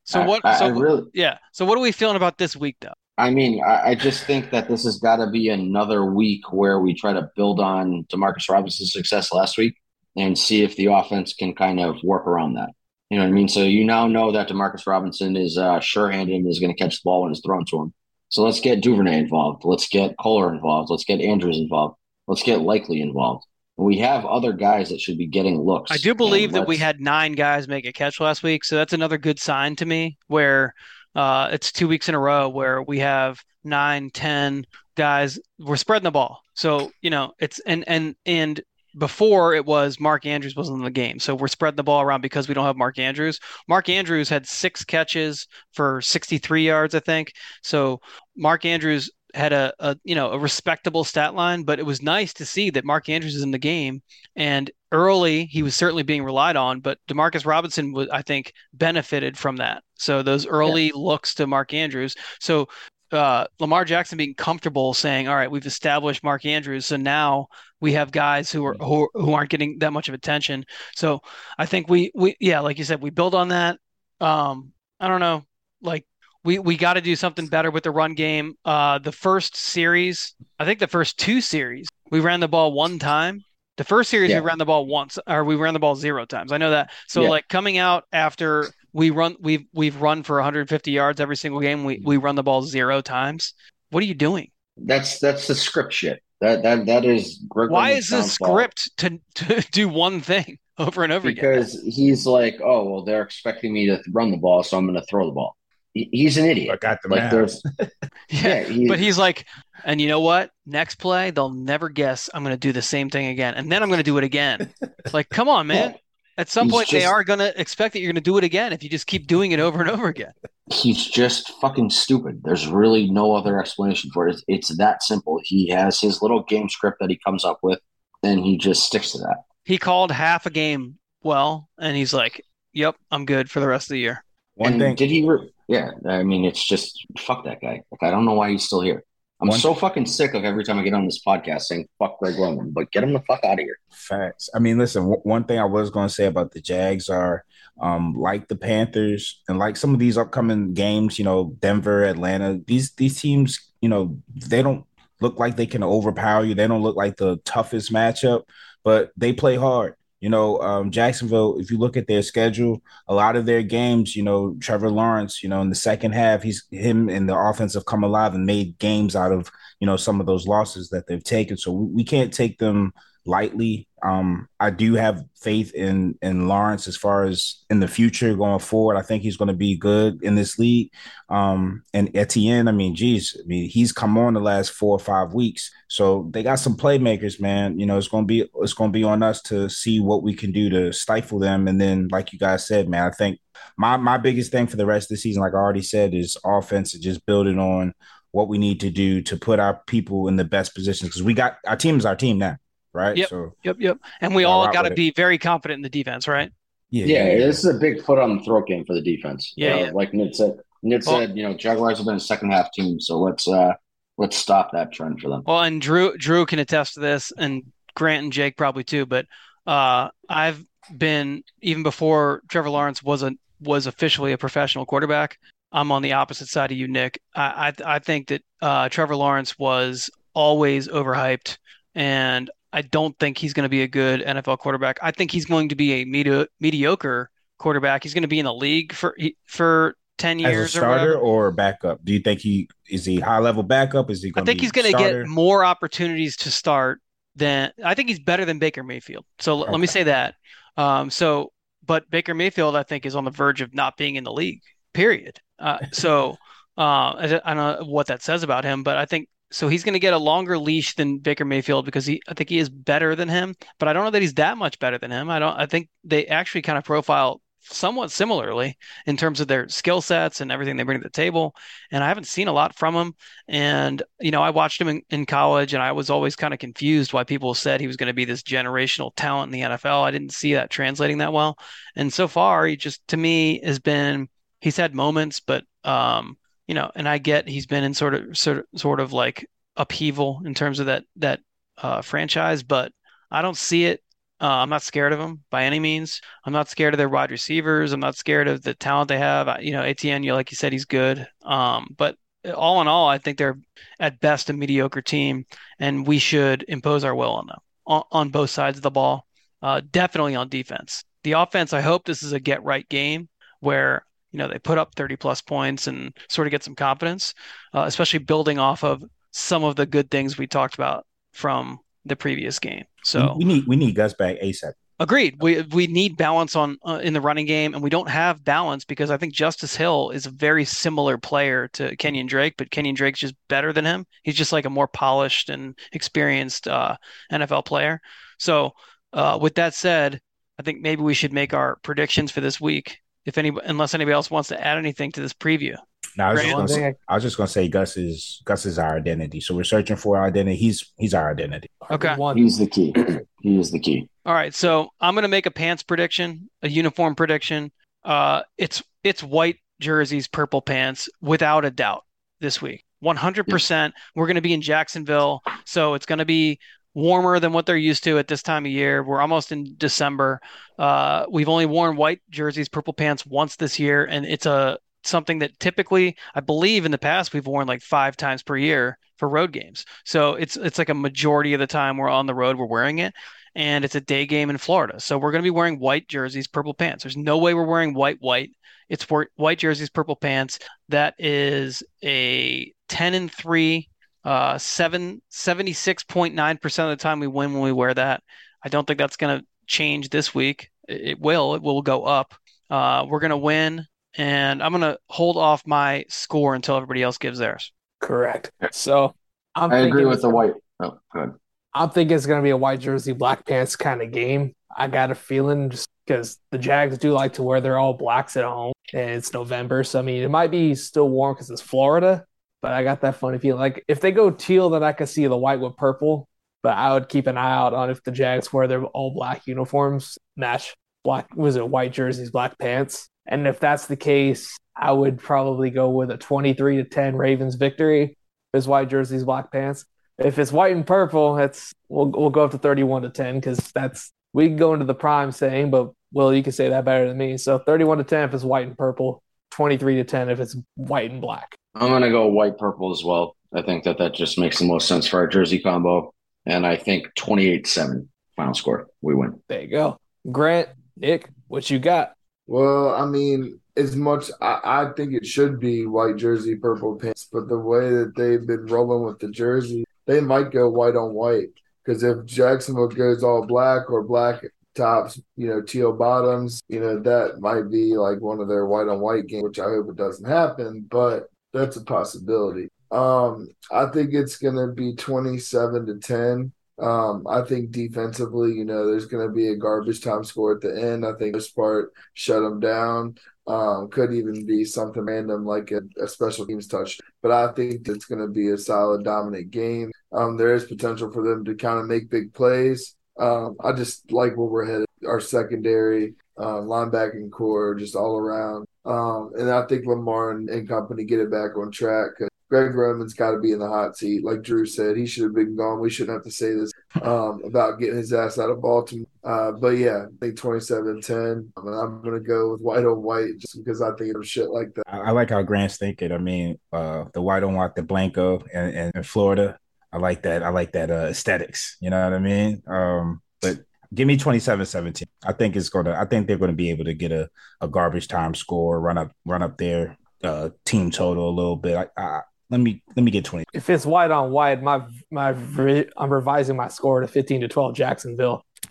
So I- what? I, so I really, yeah. So what are we feeling about this week, though? I mean, I, I just think that this has got to be another week where we try to build on Demarcus Robinson's success last week and see if the offense can kind of work around that. You know what I mean? So you now know that Demarcus Robinson is uh, sure-handed and is going to catch the ball when it's thrown to him. So let's get Duvernay involved. Let's get Kolar involved. Let's get Andrews involved. Let's get Likely involved. We have other guys that should be getting looks. I do believe that we had nine guys make a catch last week, so that's another good sign to me. Where uh, it's two weeks in a row where we have nine, ten guys. We're spreading the ball, so you know it's and and and before it was Mark Andrews wasn't in the game, so we're spreading the ball around because we don't have Mark Andrews. Mark Andrews had six catches for 63 yards, I think. So Mark Andrews had a, a you know a respectable stat line, but it was nice to see that Mark Andrews is in the game and early, he was certainly being relied on, but Demarcus Robinson was, I think, benefited from that. So those early looks to Mark Andrews. So uh, Lamar Jackson being comfortable saying, "All right, we've established Mark Andrews, so now we have guys who are who, who aren't getting that much of attention." So I think we we yeah, like you said, we build on that. Um, I don't know, like we we got to do something better with the run game. Uh, the first series, I think the first two series, we ran the ball one time. The first series Yeah. we ran the ball once, or we ran the ball zero times. I know that. So Yeah. like coming out after we run, we've we've run for 150 yards every single game. We we run the ball zero times. What are you doing? That's that's the script shit. That that that is Greg Why is the script to, to do one thing over and over again? because he's like, oh well, they're expecting me to run the ball, so I'm going to throw the ball. He's an idiot. I idiot. got the Like there's, Yeah, yeah, he, but he's like, and you know what? Next play, they'll never guess I'm going to do the same thing again, and then I'm going to do it again. like, come on, man. At some He's point, they are going to expect that you're going to do it again if you just keep doing it over and over again. he's just fucking stupid. There's really no other explanation for it. It's, it's that simple. He has his little game script that he comes up with, and he just sticks to that. He called half a game well, and he's like, "Yep, I'm good for the rest of the year." One and thing, did he? Re- yeah, I mean, it's just fuck that guy. Like I don't know why he's still here. I'm One- so fucking sick of every time I get on this podcast saying fuck Greg Roman, but get him the fuck out of here. Facts. I mean, listen, w- one thing I was going to say about the Jags are um, like the Panthers and like some of these upcoming games, you know, Denver, Atlanta, these these teams, you know, they don't look like they can overpower you. They don't look like the toughest matchup, but they play hard. You know, um, Jacksonville, if you look at their schedule, a lot of their games, you know, Trevor Lawrence, you know, in the second half, he's him and the offense have come alive and made games out of, you know, some of those losses that they've taken. So we, we can't take them lightly. Um, I do have faith in in Lawrence as far as in the future going forward. I think he's going to be good in this league. Um, and Etienne, I mean, geez, I mean, he's come on the last four or five weeks, so they got some playmakers, man. You know, it's going to be it's going to be on us to see what we can do to stifle them. And then, like you guys said, man, I think my my biggest thing for the rest of the season, like I already said, is offense and just building on what we need to do to put our people in the best positions because we got our team is our team now, right? Yep. So Yep, yep. And we all got to with it. be very confident in the defense, right? yeah, Yeah, this is a big foot on the throat game for the defense. Yeah, Uh, yeah. Like Nate said, Nick Well- said, you know, Jaguars have been a second half team, so let's uh let's stop that trend for them. Well, and Drew Drew can attest to this, and Grant and Jake probably too. But uh, I've been even before Trevor Lawrence was a was officially a professional quarterback. I'm on the opposite side of you, Nick. I I, I think that uh, Trevor Lawrence was always overhyped, and I don't think he's going to be a good NFL quarterback. I think he's going to be a medi- mediocre quarterback. He's going to be in the league for for ten As a years or starter or backup? Do you think he is he high level backup? Is he I going think be he's going to get more opportunities to start than I think he's better than Baker Mayfield. So l- let me say that. Um, so, but Baker Mayfield, I think, is on the verge of not being in the league. Period. Uh, so uh, I I don't know what that says about him, but I think so. He's going to get a longer leash than Baker Mayfield because he, I think he is better than him, but I don't know that he's that much better than him. I don't. I think they actually kind of profile somewhat similarly in terms of their skill sets and everything they bring to the table. And I haven't seen a lot from him. And, you know, I watched him in, in college and I was always kind of confused why people said he was going to be this generational talent in the NFL. I didn't see that translating that well. And so far, he just, to me, has been, he's had moments, but, um, you know, and I get he's been in sort of, sort of, sort of like upheaval in terms of that, that, uh, franchise, but I don't see it. Uh, I'm not scared of him by any means. I'm not scared of their wide receivers. I'm not scared of the talent they have. I- You know, ATN, you like you said, he's good. Um, but all in all, I think they're at best a mediocre team, and we should impose our will on them on, on both sides of the ball. Uh, definitely on defense. The offense, I hope this is a get right game where you know they put up 30 plus points and sort of get some confidence, uh, especially building off of some of the good things we talked about from the previous game. So we need we need Gus back ASAP. Agreed. We we need balance on uh, in the running game, and we don't have balance because I think Justice Hill is a very similar player to Kenyan Drake, but Kenyan Drake's just better than him. He's just like a more polished and experienced uh, NFL player. So, uh, with that said, I think maybe we should make our predictions for this week. If any, unless anybody else wants to add anything to this preview. No, I was, Grant? just gonna say, I was just gonna say Gus is Gus is our identity. So we're searching for our identity. He's he's our identity. Okay. He's the key. he is the key. All right, so I'm going to make a pants prediction, a uniform prediction. Uh, it's it's white jerseys, purple pants, without a doubt this week. 100%. We're going to be in Jacksonville, so it's going to be warmer than what they're used to at this time of year. We're almost in December. Uh, we've only worn white jerseys, purple pants once this year, and it's a something that typically, I believe, in the past we've worn like five times per year for road games. So it's it's like a majority of the time we're on the road, we're wearing it and it's a day game in Florida. So we're going to be wearing white jerseys, purple pants. There's no way we're wearing white, white. It's white jerseys, purple pants. That is a 10 and 3, uh, 7, 76.9% of the time we win when we wear that. I don't think that's going to change this week. It, it will, it will go up. Uh, we're going to win, and I'm going to hold off my score until everybody else gives theirs. Correct. So I'm I agree thinking- with the white. Oh, good. I'm thinking it's going to be a white jersey, black pants kind of game. I got a feeling just because the Jags do like to wear their all blacks at home and it's November. So, I mean, it might be still warm because it's Florida, but I got that funny feeling. Like, if they go teal, then I could see the white with purple, but I would keep an eye out on if the Jags wear their all black uniforms, match black, was it white jerseys, black pants. And if that's the case, I would probably go with a 23 to 10 Ravens victory. If white jerseys, black pants. If it's white and purple, that's we'll we'll go up to 31 to 10 because that's we can go into the prime saying, but Will, you can say that better than me. So 31 to 10 if it's white and purple, 23 to 10 if it's white and black. I'm gonna go white purple as well. I think that that just makes the most sense for our jersey combo, and I think 28-7 final score. We win. There you go. Grant, Nick, what you got? Well, I mean, as much I, I think it should be white jersey, purple pants, but the way that they've been rolling with the jersey, they might go white on white. Because if Jacksonville goes all black or black tops, you know, teal bottoms, you know, that might be like one of their white on white games, which I hope it doesn't happen, but that's a possibility. Um, I think it's gonna be twenty seven to ten. Um, I think defensively, you know, there's going to be a garbage time score at the end. I think this part shut them down. Um, could even be something random like a, a special teams touch, but I think it's going to be a solid, dominant game. Um, there is potential for them to kind of make big plays. Um, I just like where we're headed. Our secondary, uh, linebacking core, just all around Um, and I think Lamar and, and company get it back on track. Greg Roman's got to be in the hot seat. Like Drew said, he should have been gone. We shouldn't have to say this um, about getting his ass out of Baltimore. Uh, but yeah, I think 27 10. I mean, I'm going to go with white on white just because I think of shit like that. I, I like how Grant's thinking. I mean, uh, the white on white, the Blanco and in, Florida. I like that. I like that uh, aesthetics. You know what I mean? Um, but give me 27 17. I think it's going to, I think they're going to be able to get a, a garbage time score, run up, run up their uh, team total a little bit. I, I, let me let me get 20. If it's white on white, my my I'm revising my score to 15 to 12 Jacksonville.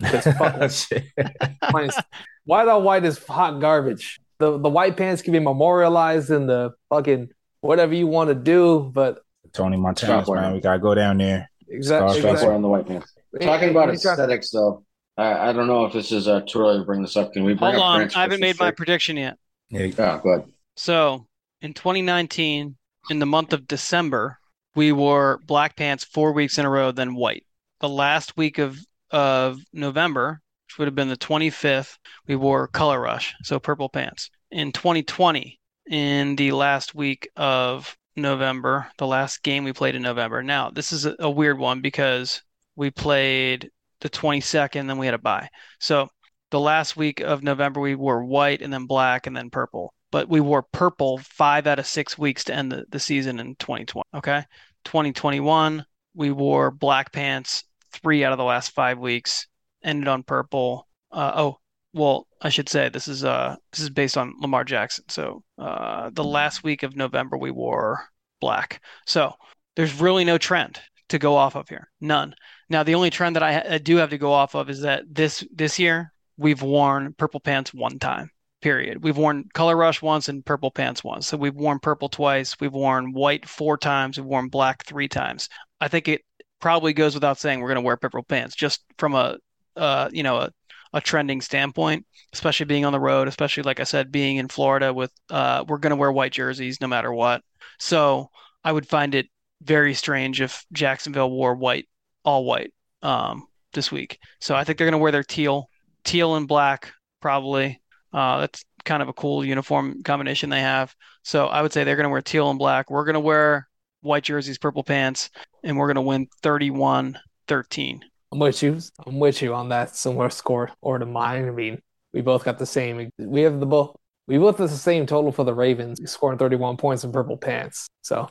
white on white is hot garbage. The the white pants can be memorialized in the fucking whatever you want to do, but Tony Montana, man, we gotta go down there. Exactly. exactly. on the white pants. Talking about aesthetics, though, I, I don't know if this is uh, too early to bring this up. Can we bring Hold up on, Grant's I haven't made my prediction yet. Yeah, oh, go ahead. So in 2019, in the month of December, we wore black pants four weeks in a row, then white. The last week of of November, which would have been the 25th, we wore color rush, so purple pants. In 2020, in the last week of November, the last game we played in November. Now, this is a, a weird one because we played the 22nd, then we had a buy. So the last week of November, we wore white and then black and then purple but we wore purple five out of six weeks to end the, the season in 2020. Okay. 2021, we wore black pants three out of the last five weeks, ended on purple. Uh, oh, well, I should say this is uh this is based on Lamar Jackson. So uh, the last week of November we wore black. So there's really no trend to go off of here. None. Now the only trend that I, I do have to go off of is that this this year we've worn purple pants one time period. We've worn color rush once and purple pants once. So we've worn purple twice. We've worn white four times. We've worn black three times. I think it probably goes without saying we're going to wear purple pants just from a, uh, you know, a, a trending standpoint, especially being on the road, especially like I said, being in Florida with, uh, we're going to wear white jerseys no matter what. So I would find it very strange if Jacksonville wore white, all white, um, this week. So I think they're going to wear their teal, teal and black probably. Uh, that's kind of a cool uniform combination they have. So I would say they're going to wear teal and black. We're going to wear white jerseys, purple pants, and we're going to win 31 13. I'm with you. I'm with you on that similar score or to mine. I mean, we both got the same. We have the both. We both have the same total for the Ravens, scoring 31 points in purple pants. So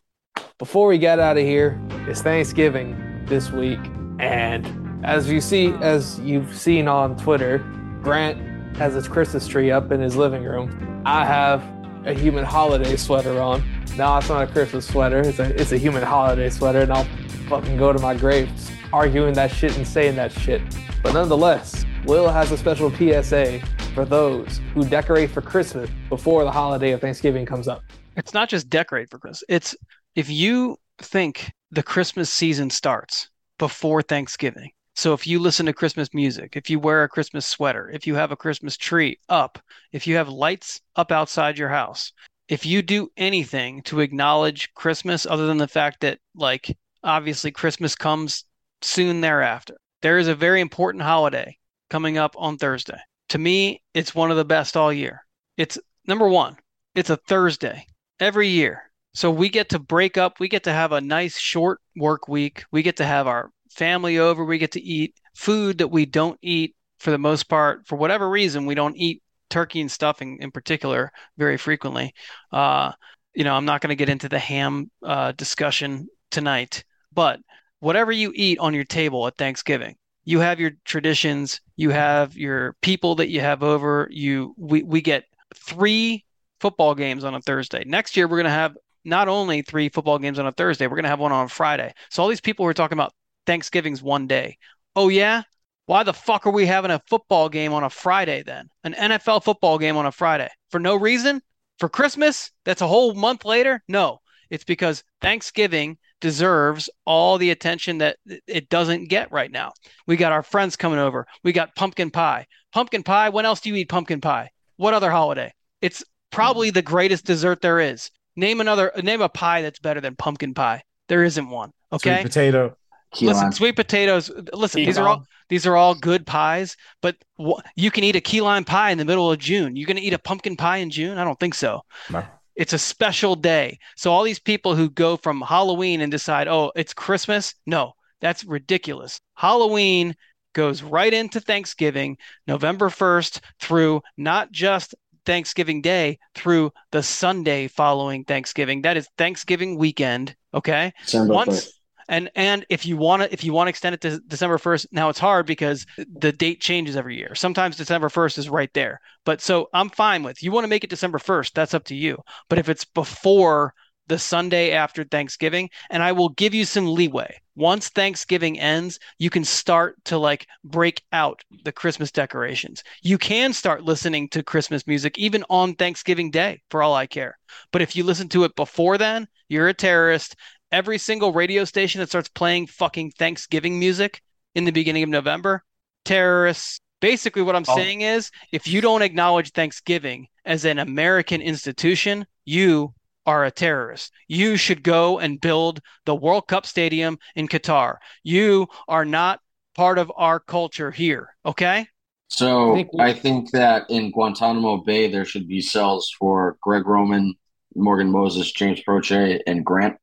before we get out of here, it's Thanksgiving this week, and as you see, as you've seen on Twitter, Grant has his Christmas tree up in his living room. I have a human holiday sweater on. Now it's not a Christmas sweater, it's a it's a human holiday sweater, and I'll fucking go to my grave arguing that shit and saying that shit. But nonetheless, Will has a special PSA for those who decorate for Christmas before the holiday of Thanksgiving comes up. It's not just decorate for Christmas. It's if you think the Christmas season starts before Thanksgiving, so if you listen to Christmas music, if you wear a Christmas sweater, if you have a Christmas tree up, if you have lights up outside your house, if you do anything to acknowledge Christmas other than the fact that like obviously Christmas comes soon thereafter. There is a very important holiday coming up on Thursday. To me, it's one of the best all year. It's number 1. It's a Thursday every year. So we get to break up, we get to have a nice short work week. We get to have our family over. We get to eat food that we don't eat for the most part. For whatever reason, we don't eat turkey and stuffing in particular very frequently. Uh, you know, I'm not going to get into the ham uh, discussion tonight, but whatever you eat on your table at Thanksgiving, you have your traditions, you have your people that you have over. You we we get three football games on a Thursday. Next year, we're going to have not only three football games on a Thursday, we're going to have one on Friday. So all these people were talking about Thanksgiving's one day. Oh, yeah? Why the fuck are we having a football game on a Friday then? An NFL football game on a Friday? For no reason? For Christmas? That's a whole month later? No. It's because Thanksgiving deserves all the attention that it doesn't get right now. We got our friends coming over. We got pumpkin pie. Pumpkin pie, when else do you eat pumpkin pie? What other holiday? It's probably the greatest dessert there is. Name another name a pie that's better than pumpkin pie. There isn't one. Okay. Sweet potato. Key listen, lime. sweet potatoes. Listen, Key these are all these are all good pies, but wh- you can eat a key lime pie in the middle of June. You're gonna eat a pumpkin pie in June? I don't think so. No. It's a special day. So all these people who go from Halloween and decide, oh, it's Christmas. No, that's ridiculous. Halloween goes right into Thanksgiving, November 1st through not just Thanksgiving Day, through the Sunday following Thanksgiving. That is Thanksgiving weekend. Okay. December Once 1st. and and if you want to if you want to extend it to December 1st, now it's hard because the date changes every year. Sometimes December 1st is right there. But so I'm fine with. You want to make it December 1st, that's up to you. But if it's before the Sunday after Thanksgiving, and I will give you some leeway. Once Thanksgiving ends, you can start to like break out the Christmas decorations. You can start listening to Christmas music even on Thanksgiving Day, for all I care. But if you listen to it before then, you're a terrorist. Every single radio station that starts playing fucking Thanksgiving music in the beginning of November, terrorists. Basically, what I'm Oh. saying is if you don't acknowledge Thanksgiving as an American institution, you are a terrorist. You should go and build the World Cup stadium in Qatar. You are not part of our culture here. Okay. So I think we- I think that in Guantanamo Bay there should be cells for Greg Roman, Morgan Moses, James Proche, and Grant for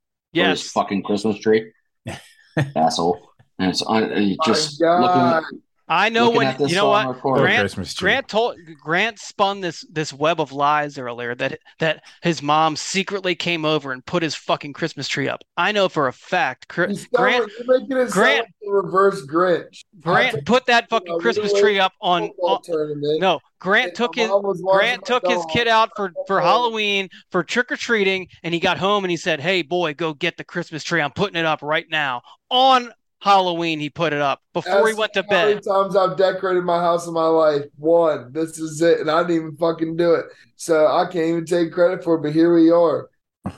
his Yes. fucking Christmas tree. Asshole. And it's un- uh, just My looking God. at, I know looking when you know what. Grant Grant told Grant spun this this web of lies earlier that that his mom secretly came over and put his fucking Christmas tree up. I know for a fact. Cr- Grant like- you're making it Grant- like reverse Grinch. Grant took put that fucking Christmas middle-aged tree up on, on no Grant took his mom was watching Grant took his dog. kid out for for. Halloween for trick or treating, and he got home and he said, "Hey boy, go get the Christmas tree. I'm putting it up right now." On Halloween, he put it up before he went to bed. How many times I've decorated my house in my life? One. This is it, and I didn't even fucking do it. So I can't even take credit for it. But here we are.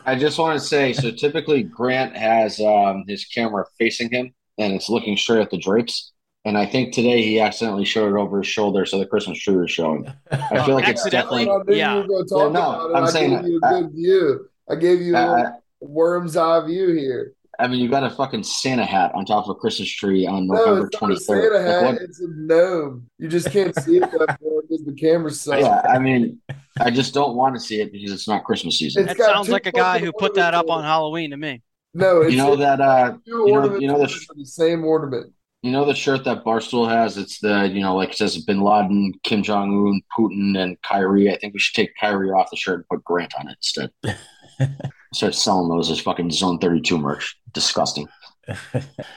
I just want to say, so typically Grant has um, his camera facing him and it's looking straight at the drapes. And I think today he accidentally showed it over his shoulder, so the Christmas tree was showing. I feel like it's definitely. Yeah. you were going to talk Yeah, no. I'm I saying gave you a that- good view. I gave you a I, worm's eye view here. I mean, you got a fucking Santa hat on top of a Christmas tree on No, November it's not a Santa third. hat. It's a gnome. You just can't see it that far because the camera's so. yeah, I mean, I just don't want to see it because it's not Christmas season. It's That sounds like a guy who put that up on Halloween to me. No, it's You know it's that uh, you know, you know the on the same ornament. You know the shirt that Barstool has? It's the, you know, like it says Bin Laden, Kim Jong Un, Putin, and Kyrie. I think we should take Kyrie off the shirt and put Grant on it instead. Start selling those as fucking Zone 32 merch. Disgusting.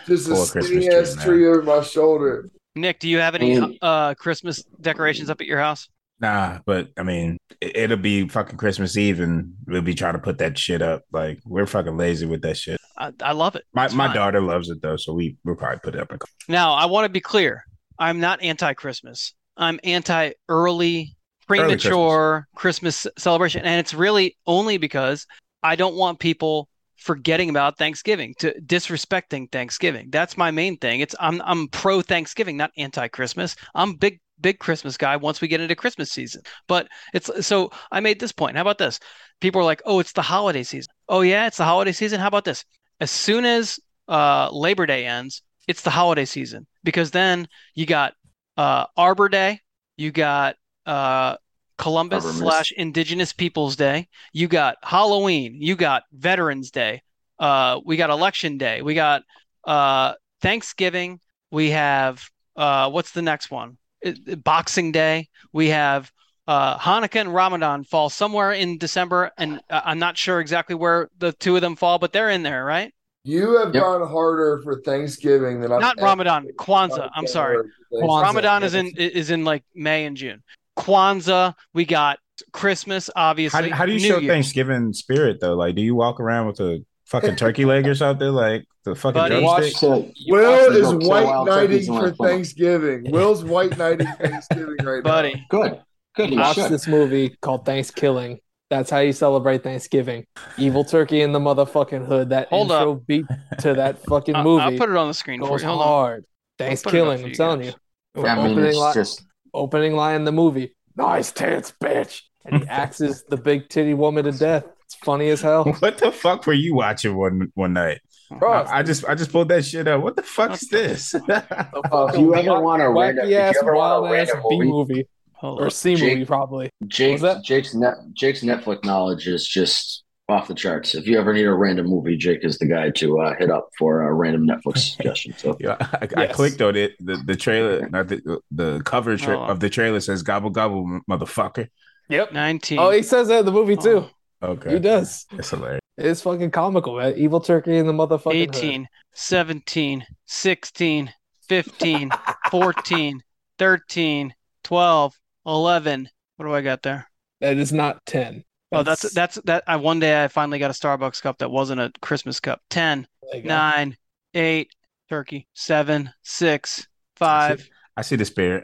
Just a Full Christmas skinny tree, ass tree over my shoulder. Nick, do you have any uh Christmas decorations up at your house? Nah, but I mean, it, it'll be fucking Christmas Eve, and we'll be trying to put that shit up. Like we're fucking lazy with that shit. I, I love it. My It's my fine. daughter loves it though, so we we'll probably put it up. In Now, I want to be clear. I'm not anti-Christmas. I'm anti-early, premature Christmas celebration, and it's really only because I don't want people forgetting about Thanksgiving, to disrespecting Thanksgiving. That's my main thing. It's I'm I'm pro Thanksgiving, not anti-Christmas. I'm big big Christmas guy once we get into Christmas season. But it's so I made this point. How about this? People are like, "Oh, it's the holiday season." Oh yeah, it's the holiday season. How about this? As soon as uh, Labor Day ends, it's the holiday season because then you got uh, Arbor Day, you got uh, Columbus slash Indigenous Peoples Day, you got Halloween, you got Veterans Day, uh, we got Election Day, we got uh, Thanksgiving, we have uh, what's the next one? It- it- Boxing Day, we have uh, Hanukkah and Ramadan fall somewhere in December, and uh, I'm not sure exactly where the two of them fall, but they're in there, right? You have Yep. gone harder for Thanksgiving than I've Not Ramadan, Kwanzaa. I'm sorry. Kwanzaa. Ramadan is in is in like May and June. Kwanzaa, we got Christmas, How obviously. do, how do you New show Year. Thanksgiving spirit though? Like, do you walk around with a fucking turkey leg or something? Like the fucking Buddy. drumstick? So, Will You is white wild knighting for fun. Thanksgiving. Will's white knighting Thanksgiving right buddy? good. Good. Watch should. this movie called Thanksgiving. That's how you celebrate Thanksgiving. Evil turkey in the motherfucking hood. That Hold intro beat to that fucking I- movie I'll put it on the screen for goes you. Hold hard. put Thanksgiving, I'm telling guys. you. I mean, it's line, just opening line in the movie. Nice tits, bitch. And he axes the big titty woman to death. It's funny as hell. What the fuck were you watching one one night? Bro, I, I just I just pulled that shit up. What the fuck's this? Uh, if you ever want a random, if you ass, ever want wild ass B movie, movie or. C Jake- movie, probably. Jake's that? Jake's net Jake's Netflix knowledge is just off the charts. If you ever need a random movie, Jake is the guy to uh, hit up for a random Netflix suggestion. So yeah, I, I clicked on it. The, the trailer, not the the cover tra- oh. of the trailer says "Gobble Gobble, motherfucker." Yep, nineteen. Oh, he says that in the movie oh. too. Okay, he does. It's hilarious. It's fucking comical, man. Evil Turkey and the motherfucker. 18, hood. 17, 16, 15, 14, 13, 12, 11. What do I got there? That is not 10. Oh, well, that's that's that. I one day I finally got a Starbucks cup that wasn't a Christmas cup. Ten, nine, eight, turkey, seven, six, five. I see, I see the spirit.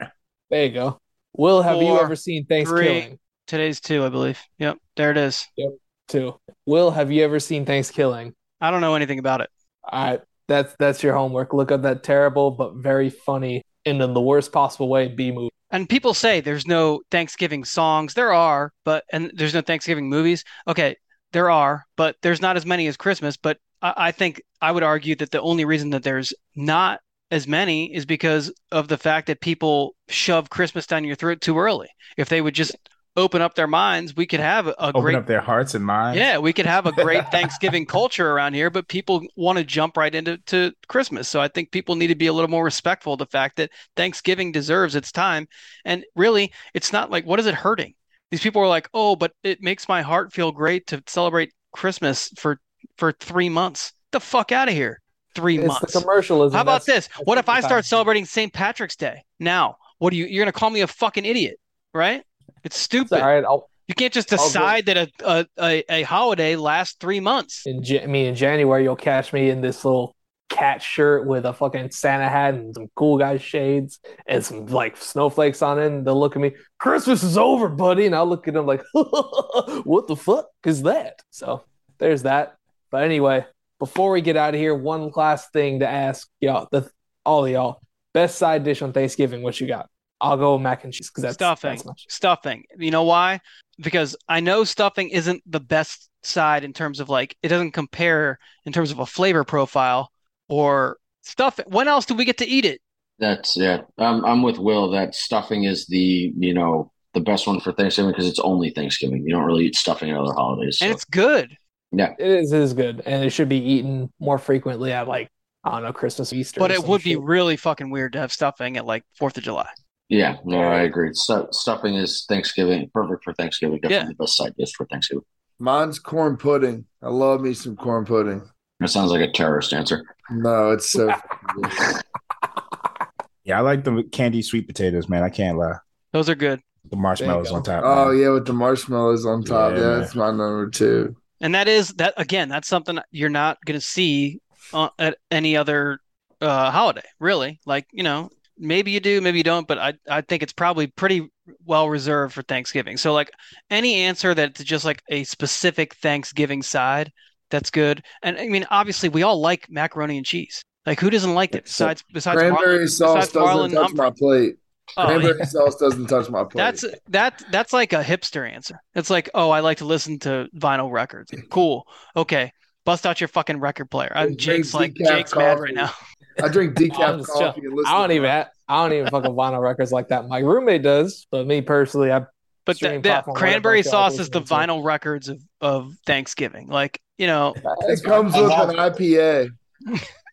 There you go. Will, have four, you ever seen Thanksgiving? Three, today's two, I believe. Yep, there it is. Yep, two. Will, have you ever seen Thanksgiving? I don't know anything about it. I that's that's your homework. Look up that terrible but very funny and in the worst possible way B movie. And people say there's no Thanksgiving songs. There are, but and there's no Thanksgiving movies. Okay, there are, but there's not as many as Christmas. But I, I think I would argue that the only reason that there's not as many is because of the fact that people shove Christmas down your throat too early. If they would just open up their minds, we could have a Open great up their hearts and minds. yeah, we could have a great Thanksgiving culture around here, but people want to jump right into to Christmas. So I think people need to be a little more respectful of the fact that Thanksgiving deserves its time. And really, it's not like what is it hurting? These people are like, "Oh, but it makes my heart feel great to celebrate Christmas for for 3 months." The fuck out of here. 3 It's months. the commercialism. How about That's- this? that's What if I start celebrating St. Patrick's Day? Now, what do you you're going to call me a fucking idiot, right? It's stupid. all right. I'll, You can't just decide that a, a, a, a holiday lasts three months. in Ja- me in January, you'll catch me in this little cat shirt with a fucking Santa hat and some cool guy shades and some like snowflakes on it. And they'll look at me, Christmas is over, buddy. And I'll look at them like, what the fuck is that? So there's that. But anyway, before we get out of here, one last thing to ask y'all, the all of y'all, best side dish on Thanksgiving, what you got? I'll go mac and cheese because that's stuffing. That's much. Stuffing. You know why? Because I know stuffing isn't the best side in terms of like it doesn't compare in terms of a flavor profile or stuffing. When else do we get to eat it? that's yeah. I'm I'm with Will. That stuffing is the you know the best one for Thanksgiving because it's only Thanksgiving. You don't really eat stuffing at other holidays. And it's good. yeah. It is, it is good. And it should be eaten more frequently at like, I don't know, Christmas, Easter. But it some would be really fucking weird to have stuffing at like Fourth of July. Yeah, no, I agree. Stu- stuffing is Thanksgiving, perfect for Thanksgiving. Definitely Yeah. the best side dish for Thanksgiving. Mine's corn pudding. I love me some corn pudding. That sounds like a terrorist answer. No, it's so. Yeah, I like the candy sweet potatoes, man. I can't lie. Those are good. The marshmallows on top. oh man. yeah, with the marshmallows on top. Yeah, Yeah, that's my number two. And that is that again, that's something you're not going to see uh, at any other uh, holiday, really. Like, you know, maybe you do, maybe you don't, but I I think it's probably pretty well reserved for Thanksgiving. So like any answer that's just like a specific Thanksgiving side, that's good. And I mean, obviously we all like macaroni and cheese. Like who doesn't like it besides besides Cranberry Marlon, sauce besides doesn't touch my plate. Oh, Cranberry sauce doesn't touch my plate. That's that that's like a hipster answer. It's like, oh, I like to listen to vinyl records. Cool. Okay. Bust out your fucking record player. I'm Jake's like Jake's mad right now. I drink decaf just coffee and listen. I don't to even have, I don't even fucking vinyl records like that. My roommate does, but me personally, I But Streaming that, that cranberry whatever I feel like sauce is the vinyl records of, of Thanksgiving. Like, you know, It comes with an IPA.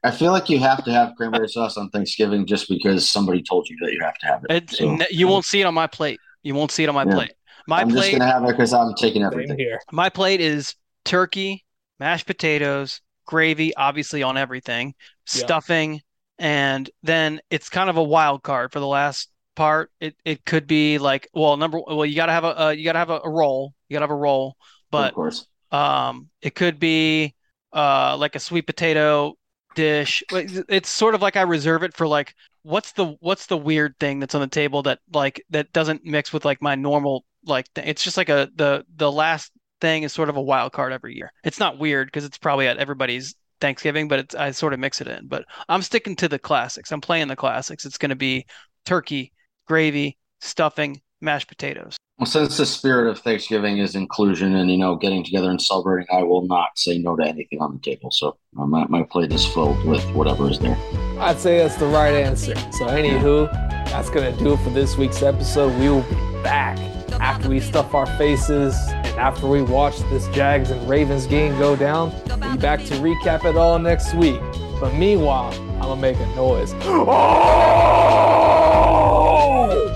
I feel like you have to have cranberry sauce on Thanksgiving just because somebody told you that you have to have it. it, So, you won't see it on my plate. You won't see it on my Yeah. plate. My I'm just gonna have it because I'm taking everything. here. My plate is turkey, mashed potatoes, gravy, obviously on everything, Yeah. stuffing, and then it's kind of a wild card for the last part. It it could be like, well, number well, you gotta have a uh, you gotta have a, a roll. You gotta have a roll, of but course. um, it could be uh like a sweet potato dish. It's sort of like I reserve it for like what's the what's the weird thing that's on the table that like that doesn't mix with like my normal like th- it's just like a the the last thing is sort of a wild card every year. It's not weird because it's probably at everybody's Thanksgiving, but it's I sort of mix it in. But I'm sticking to the classics. I'm playing the classics. It's going to be turkey, gravy, stuffing, mashed potatoes. Well, since the spirit of Thanksgiving is inclusion and you know getting together and celebrating, I will not say no to anything on the table. So uh, my my plate is filled with whatever is there. I'd say that's the right answer. So, anywho, that's gonna do it for this week's episode. We will be back after we stuff our faces and after we watch this Jags and Ravens game go down. We'll be back to recap it all next week. But meanwhile, I'm gonna make a noise. Oh!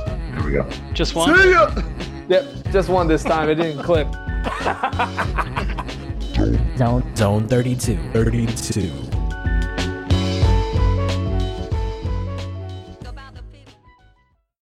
There we go. Just one. See ya! Yep, just one this time. It didn't clip. Zone, zone 32. 32.